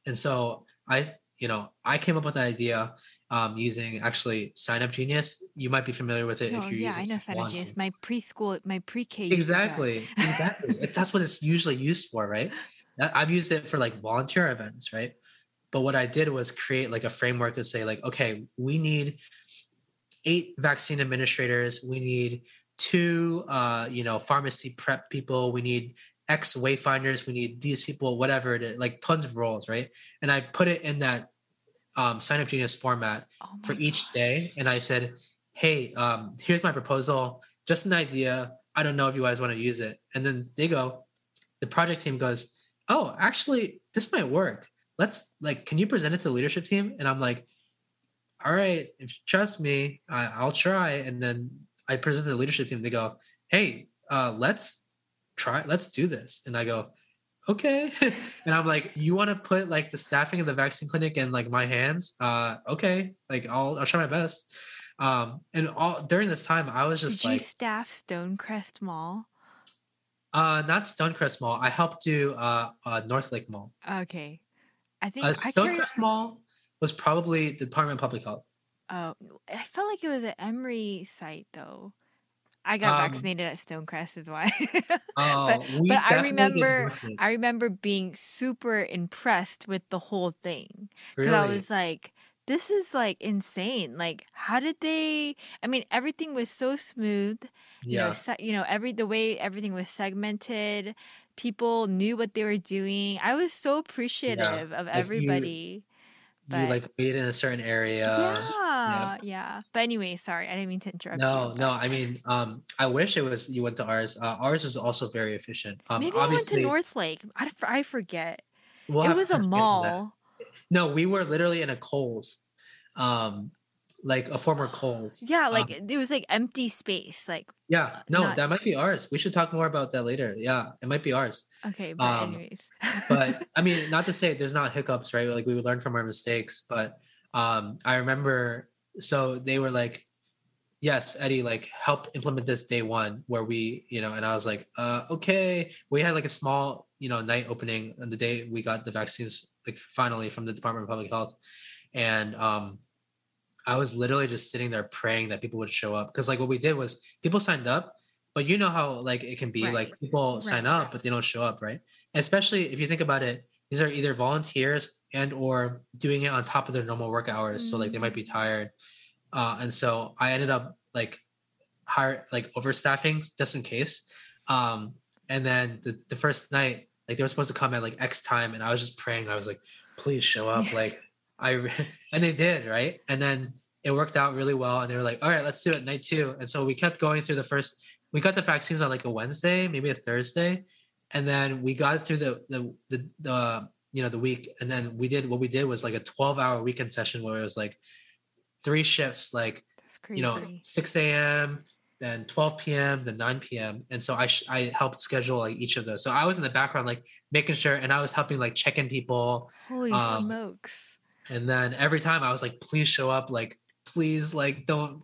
And so i you know i came up with an idea um, using actually sign up genius. You might be familiar with it Oh, if you're yeah, I know Sign Up Genius. My preschool, my pre-K. exactly exactly. That's what it's usually used for right? I've used it for like volunteer events right? But what i did was create like a framework to say like okay we need eight vaccine administrators. We need two uh you know pharmacy prep people. We need x wayfinders we need these people whatever it is like tons of roles right? And i put it in that um sign up genius format Oh for each God. day and i said hey um here's my proposal just an idea i don't know if you guys want to use it. And then they go the project team goes oh actually this might work. Let's like can you present it to the leadership team? And i'm like all right if you trust me I, i'll try. And then i present to the leadership team they go hey uh let's try let's do this. And i go okay. And i'm like you want to put like the staffing of the vaccine clinic in like my hands? Uh okay like i'll i'll try my best. Um and all during this time i was just Did you like staff Stonecrest Mall? uh not stonecrest mall. I helped do uh, uh Northlake Mall. Okay, I think uh, I stonecrest mall was probably the department of public health. Oh, I felt like it was an Emory site though. I got Um, vaccinated at Stonecrest, is why. oh we but I remember, I remember being super impressed with the whole thing because really I was like, "This is like insane! Like, how did they? I mean, everything was so smooth. You know, yeah se- you know, every the way everything was segmented. People knew what they were doing. I was so appreciative of Like, you- you like wait in a certain area yeah, yeah. But anyway, sorry, I didn't mean to interrupt. no you, no i mean um i wish it was you went to ours uh, ours was also very efficient um maybe I went to North Lake. I, f- I forget. we'll it was a mall. no we were literally in a Kohl's um like a former Kohl's Yeah, Um, like it was like empty space. Like yeah no not- that might be ours we should talk more about that later yeah it might be ours okay, but Um, anyways. but I mean, not to say there's not hiccups, right? Like we would learn from our mistakes, but um, I remember. So they were like, "Yes, Eddie, like help implement this day one," where we, you know, and I was like, uh, "Okay." We had like a small, you know, night opening on the day we got the vaccines, like finally from the Department of Public Health, and um, I was literally just sitting there praying that people would show up because like what we did was people signed up. But you know how like it can be Right. like people sign up but they don't show up, right? especially if you think about it these are either volunteers and or doing it on top of their normal work hours so like they might be Mm. tired uh, and so i ended up like hire like overstaffing just in case um, and then the, the first night like they were supposed to come at like x time and i was just praying i was like please show up Yeah. like i and they did right? And then it worked out really well and they were like all right let's do it night two. And so we kept going through the first we got the vaccines on like a wednesday maybe a thursday and then we got through the the the, the you know the week and then we did what we did was like a 12 hour weekend session where it was like three shifts like you know 6 a.m then 12 p.m then 9 p.m and so i sh- i helped schedule like each of those. So i was in the background like making sure and i was helping like check in people Holy um, smokes. And then every time i was like please show up like please like don't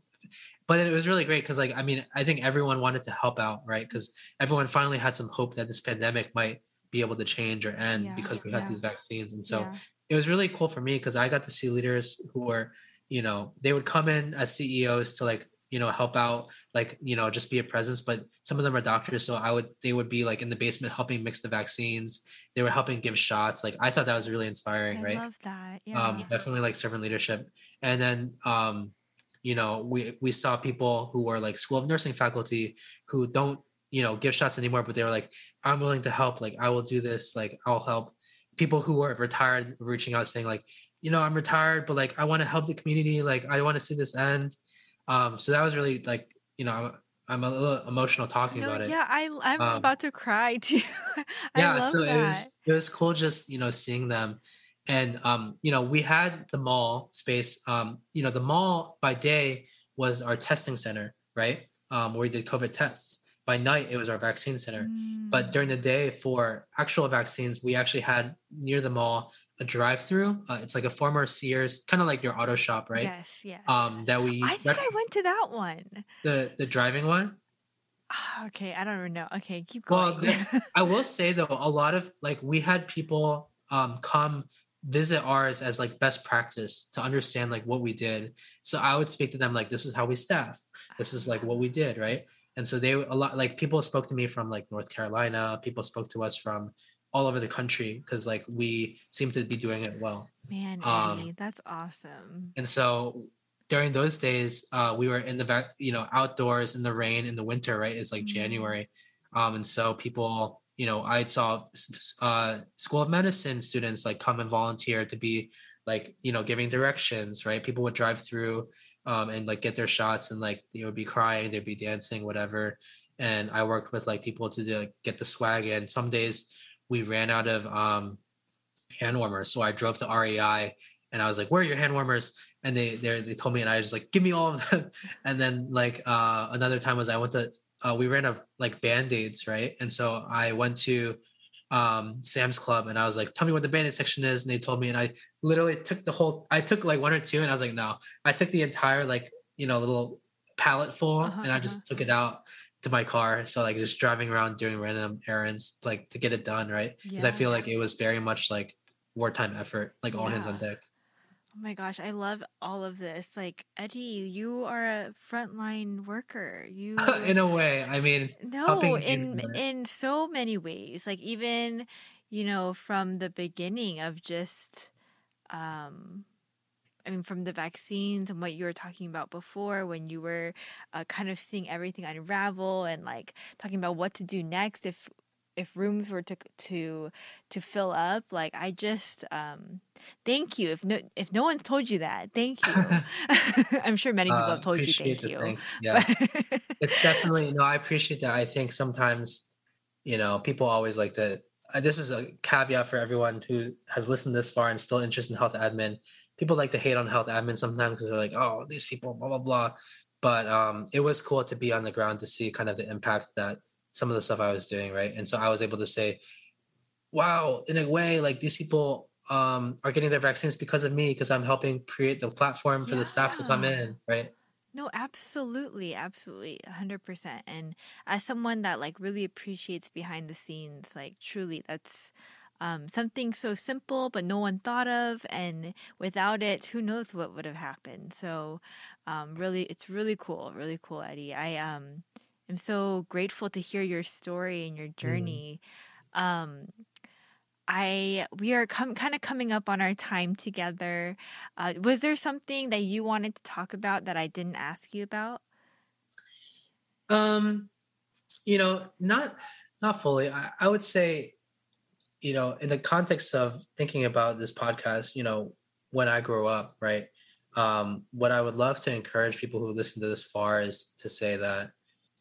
but it was really great because like i mean i think everyone wanted to help out right because everyone finally had some hope that this pandemic might be able to change or end Yeah, because we had yeah. these vaccines and so yeah. it was really cool for me because i got to see leaders who were you know they would come in as ceos to like you know help out like you know just be a presence but some of them are doctors so i would they would be like in the basement helping mix the vaccines they were helping give shots like i thought that was really inspiring I right love that. Yeah. um, definitely like servant leadership and then um, you know we we saw people who were like school of nursing faculty who don't you know give shots anymore but they were like i'm willing to help like i will do this like i'll help people who are retired reaching out saying like you know i'm retired but like i want to help the community like i want to see this end um so that was really like you know i'm, I'm a little emotional talking no, about it yeah, I I'm Um, about to cry too. I yeah so that. it was it was cool just you know seeing them and um you know we had the mall space um you know the mall by day was our testing center right um where we did covid tests by night it was our vaccine center but Mm. during the day for actual vaccines we actually had near the mall a drive-through uh, it's like a former sears kind of like your auto shop right Yes, yes. um that we I think I went to that one. the the driving one Ah, okay, I don't even know. Okay, keep Well, going. the, I will say though, a lot of like we had people um come visit ours as like best practice to understand like what we did. So I would speak to them like, this is how we staff. This is like what we did, right? And so they a lot like people spoke to me from like North Carolina. People spoke to us from all over the country because like we seem to be doing it well. Man, Um, that's awesome. And so during those days, uh, we were in the back, you know, outdoors in the rain in the winter, right? It's like Mhm. January. Um, and so people, you know, I saw uh, School of Medicine students like come and volunteer to be like, you know, giving directions, right? People would drive through um, and like get their shots and like they would be crying, they'd be dancing, whatever. And I worked with like people to do, like, get the swag in. Some days we ran out of um, hand warmers. So I drove to REI and I was like, where are your hand warmers? And they they they told me, and I was like, give me all of them. And then like uh, another time was I went to uh, we ran out of like band aids, right? And so I went to um Sam's Club and I was like, tell me what the band aid section is. And they told me, and I literally took the whole I took like one or two and I was like, no, I took the entire like, you know, little pallet full Uh-huh, and I just took it out to my car. So like just driving around doing random errands like to get it done, right? Because I feel like it was very much like wartime effort, like all hands on deck. Oh my gosh, I love all of this. Like, Eddie, you are a frontline worker. You in a way. I mean, No, in in so many ways. Like even, you know, from the beginning of just um I mean from the vaccines and what you were talking about before when you were uh, kind of seeing everything unravel and like talking about what to do next if if rooms were to to to fill up like I just um thank you. If no if no one's told you that thank you. I'm sure many people uh, have told you thank you. Thanks. Yeah. But- it's definitely no i appreciate that. I think sometimes you know people always like to uh, this is a caveat for everyone who has listened this far and still interested in health admin people like to hate on health admin sometimes because they're like oh these people blah blah blah. But um it was cool to be on the ground to see kind of the impact that some of the stuff i was doing right? And so i was able to say wow in a way like these people um are getting their vaccines because of me because i'm helping create the platform for the staff to come in right? No, absolutely, absolutely, a hundred percent. And as someone that like really appreciates behind the scenes, like truly, that's um, something so simple but no one thought of, and without it, who knows what would have happened. So, um, really, it's really cool, really cool, Eddie. I um, am so grateful to hear your story and your journey. Um, I we are com- kind of coming up on our time together. Uh, was there something that you wanted to talk about that I didn't ask you about? Um, you know, not not fully. I, I would say, you know, in the context of thinking about this podcast, you know, when I grow up, right? Um, what I would love to encourage people who listen to this far is to say that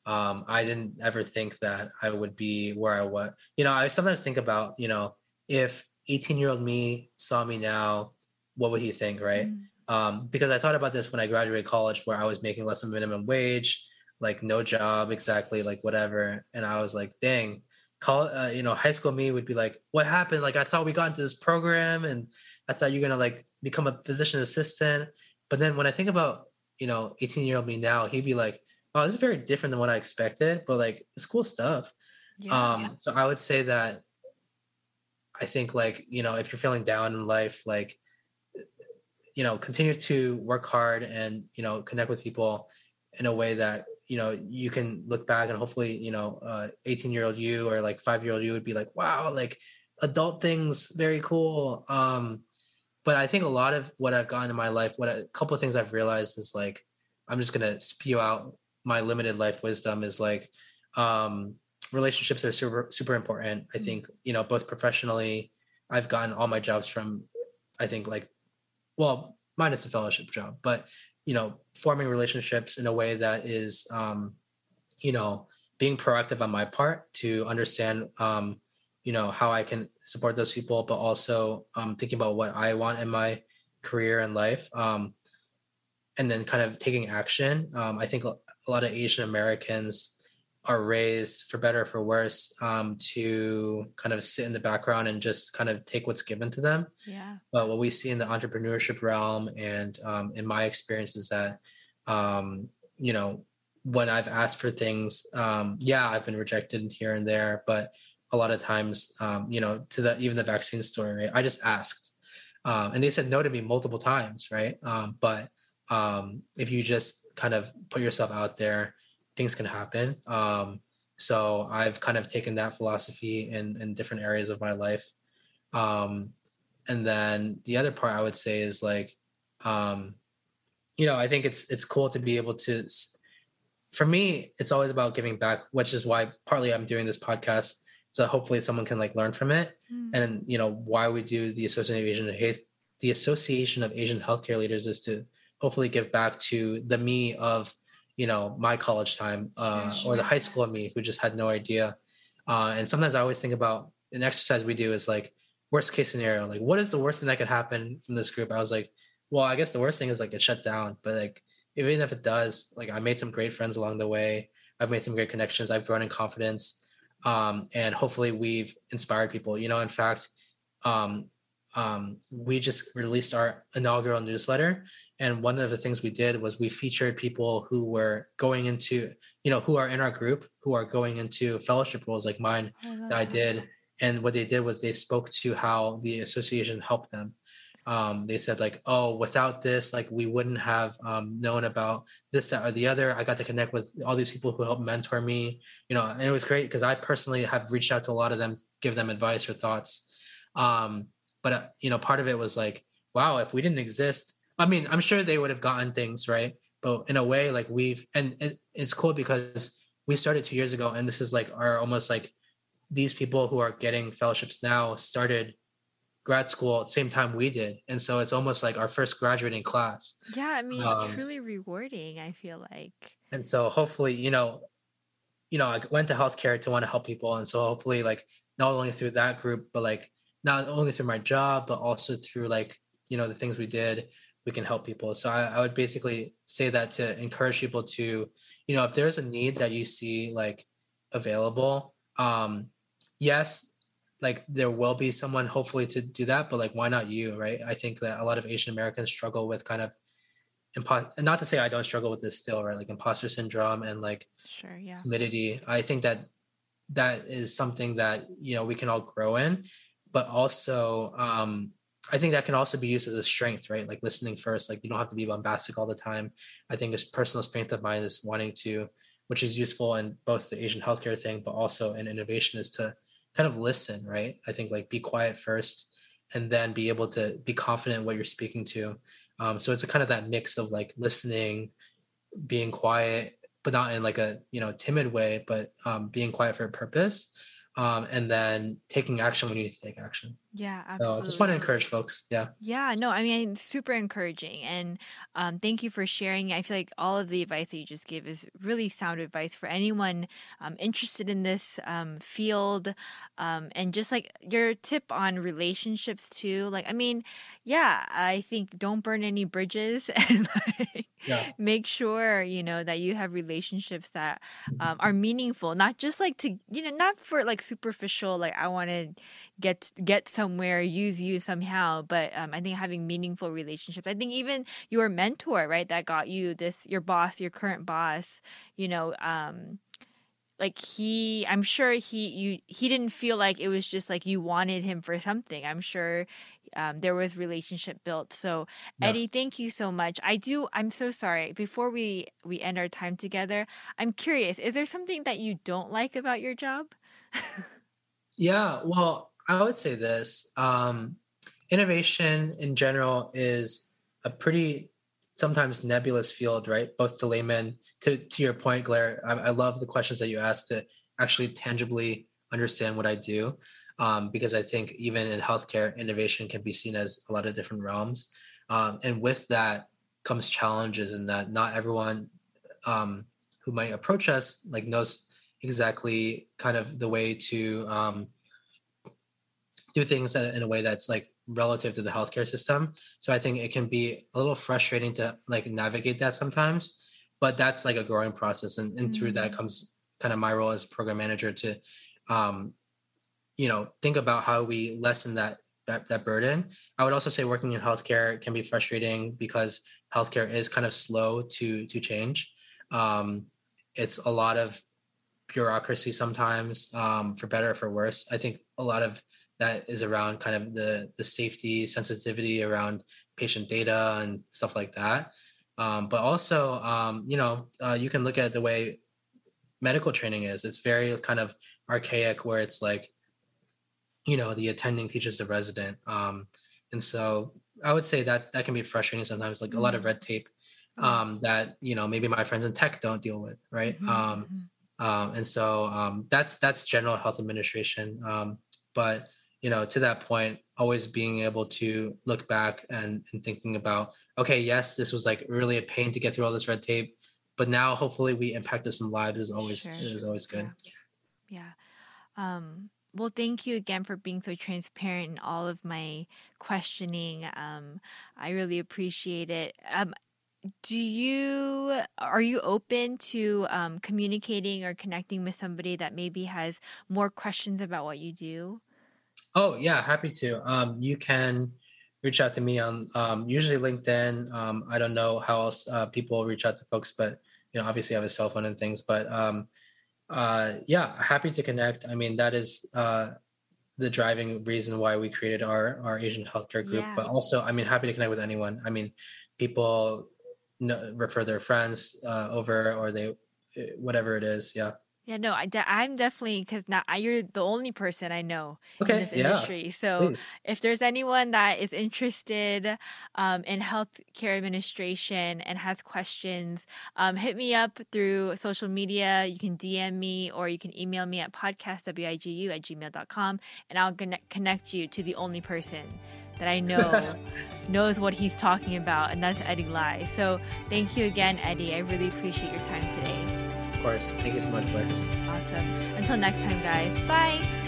um, I didn't ever think that I would be where I was. You know, I sometimes think about, you know, if 18 year old me saw me now, what would he think, right? Mm, um, because I thought about this when I graduated college, where I was making less than minimum wage, like no job exactly, like whatever, and I was like, dang, call, uh, you know, high school me would be like, what happened? Like I thought we got into this program, and I thought you're gonna like become a physician assistant, but then when I think about, you know, 18 year old me now, he'd be like, oh, this is very different than what I expected, but like it's cool stuff. Yeah. Um, so I would say that I think like, you know, if you're feeling down in life, like, you know, continue to work hard and, you know, connect with people in a way that, you know, you can look back and hopefully, you know, uh 18 year old you or like five year old you would be like, wow, like adult things, very cool. Um, but I think a lot of what I've gotten in my life, what a couple of things I've realized is like, I'm just gonna spew out my limited life wisdom is like, um, relationships are super super important. I Mhm. think you know both professionally, I've gotten all my jobs from, I think like, well minus the fellowship job, but you know forming relationships in a way that is, um, you know, being proactive on my part to understand, um, you know, how I can support those people, but also um, thinking about what I want in my career and life. Um, and then kind of taking action. Um, I think a lot of Asian Americans are raised for better or for worse um, to kind of sit in the background and just kind of take what's given to them. yeah. But what we see in the entrepreneurship realm and um, in my experience is that, um, you know, when I've asked for things, um, yeah, I've been rejected here and there, but a lot of times, um, you know, to the even the vaccine story, right? I just asked, um, and they said no to me multiple times, right? Um, but um, if you just kind of put yourself out there, things can happen. Um, so I've kind of taken that philosophy in in different areas of my life. Um, and then the other part I would say is like, um, you know, I think it's it's cool to be able to. For me, it's always about giving back, which is why partly I'm doing this podcast. So hopefully someone can like learn from it, mm. and you know why we do the Association of Asian the Association of Asian Healthcare Leaders is to hopefully give back to the me of you know my college time uh, sure. or the high school of me who just had no idea. Uh, and sometimes i always think about an exercise we do is like worst case scenario like what is the worst thing that could happen from this group? I was like well i guess the worst thing is like it shut down. But like even if it does like i made some great friends along the way. I've made some great connections. I've grown in confidence. Um, and hopefully we've inspired people. You know in fact um, um, we just released our inaugural newsletter and one of the things we did was we featured people who were going into you know who are in our group who are going into fellowship roles like mine that i did. And what they did was they spoke to how the association helped them. Um, they said like oh without this like we wouldn't have um, known about this that, or the other. I got to connect with all these people who helped mentor me. You know and it was great because i personally have reached out to a lot of them give them advice or thoughts. Um, but uh, you know part of it was like wow if we didn't exist I mean, I'm sure they would have gotten things right, but in a way, like we've and, and it's cool because we started two years ago, and this is like our almost like these people who are getting fellowships now started grad school at the same time we did, and so it's almost like our first graduating class. Yeah, I mean, it's um, truly rewarding. I feel like. And so hopefully, you know, you know, I went to healthcare to want to help people, and so hopefully, like not only through that group, but like not only through my job, but also through like you know the things we did we can help people. So I, I, would basically say that to encourage people to, you know, if there's a need that you see like available, um, yes, like there will be someone hopefully to do that, but like why not you, right? I think that a lot of Asian Americans struggle with kind of impo- not to say I don't struggle with this still, right? Like imposter syndrome and like sure, yeah. timidity. I think that that is something that you know we can all grow in, but also um I think that can also be used as a strength, right? Like listening first. Like you don't have to be bombastic all the time. I think a personal strength of mine is wanting to, which is useful in both the Asian healthcare thing, but also in innovation, is to kind of listen, right? I think like be quiet first, and then be able to be confident what you're speaking to. Um, so it's a kind of that mix of like listening, being quiet, but not in like a you know timid way, but um, being quiet for a purpose, um, and then taking action when you need to take action. Yeah, absolutely. So just want to encourage folks. Yeah. Yeah, no, I mean, super encouraging. And um, thank you for sharing. I feel like all of the advice that you just gave is really sound advice for anyone um, interested in this um, field. Um, and just like your tip on relationships, too. Like, I mean, yeah, I think don't burn any bridges and like, yeah. make sure, you know, that you have relationships that um, are meaningful, not just like to, you know, not for like superficial, like, I want to get get somewhere, use you somehow. But um, I think having meaningful relationships. I think even your mentor, right, that got you this, your boss, your current boss, you know, um, like he i'm sure he you he didn't feel like it was just like you wanted him for something i'm sure um, there was relationship built so yeah. eddie thank you so much i do i'm so sorry before we we end our time together i'm curious is there something that you don't like about your job yeah well I would say this um, innovation in general is a pretty sometimes nebulous field, right? Both to laymen, to, to your point, Blair, I, I love the questions that you asked to actually tangibly understand what I do. Um, because I think even in healthcare, innovation can be seen as a lot of different realms. Um, and with that comes challenges in that not everyone um, who might approach us like knows exactly kind of the way to um, do things in a way that's like relative to the healthcare system. So I think it can be a little frustrating to like navigate that sometimes, but that's like a growing process. And, and mm-hmm. through that mm. comes kind of my role as program manager to, um, you know, think about how we lessen that, that, that burden. I would also say working in healthcare can be frustrating because healthcare is kind of slow to, to change. Um, it's a lot of bureaucracy sometimes, um, for better or for worse. I think a lot of that is around kind of the the safety sensitivity around patient data and stuff like that. Um, but also, um, you know, uh, you can look at the way medical training is. It's very kind of archaic, where it's like, you know, the attending teaches the resident, um, and so I would say that that can be frustrating sometimes. Like mm-hmm. a lot of mm-hmm. red tape um, that you know maybe my friends in tech don't deal with, right? Mm-hmm. Um, mm-hmm. um, and so um, that's that's general health administration. Um, but you know, to that point, always being able to look back and, and thinking about, okay, yes, this was like really a pain to get through all this red tape, but now hopefully we impacted some lives is always sure, is always good. Yeah. yeah. Um, well, thank you again for being so transparent in all of my questioning. Um, I really appreciate it. Um, do you are you open to um, communicating or connecting with somebody that maybe has more questions about what you do? Oh yeah, happy to. Um, you can reach out to me on um, usually LinkedIn. Um, I don't know how else uh, people reach out to folks, but you know, obviously I have a cell phone and things. But um, uh, yeah, happy to connect. I mean, that is uh, the driving reason why we created our our Asian healthcare group. Yeah. But also, I mean, happy to connect with anyone. I mean, people know, refer their friends uh, over, or they whatever it is. Yeah. Yeah, no, I de- I'm definitely because now you're the only person I know okay, in this industry. Yeah. So Please. if there's anyone that is interested um, in healthcare administration and has questions, um, hit me up through social media. You can DM me or you can email me at podcastwigu at gmail.com and I'll connect you to the only person that I know knows what he's talking about, and that's Eddie Lai. So thank you again, Eddie. I really appreciate your time today course. Thank you so much, Blair. Awesome. Until next time, guys. Bye.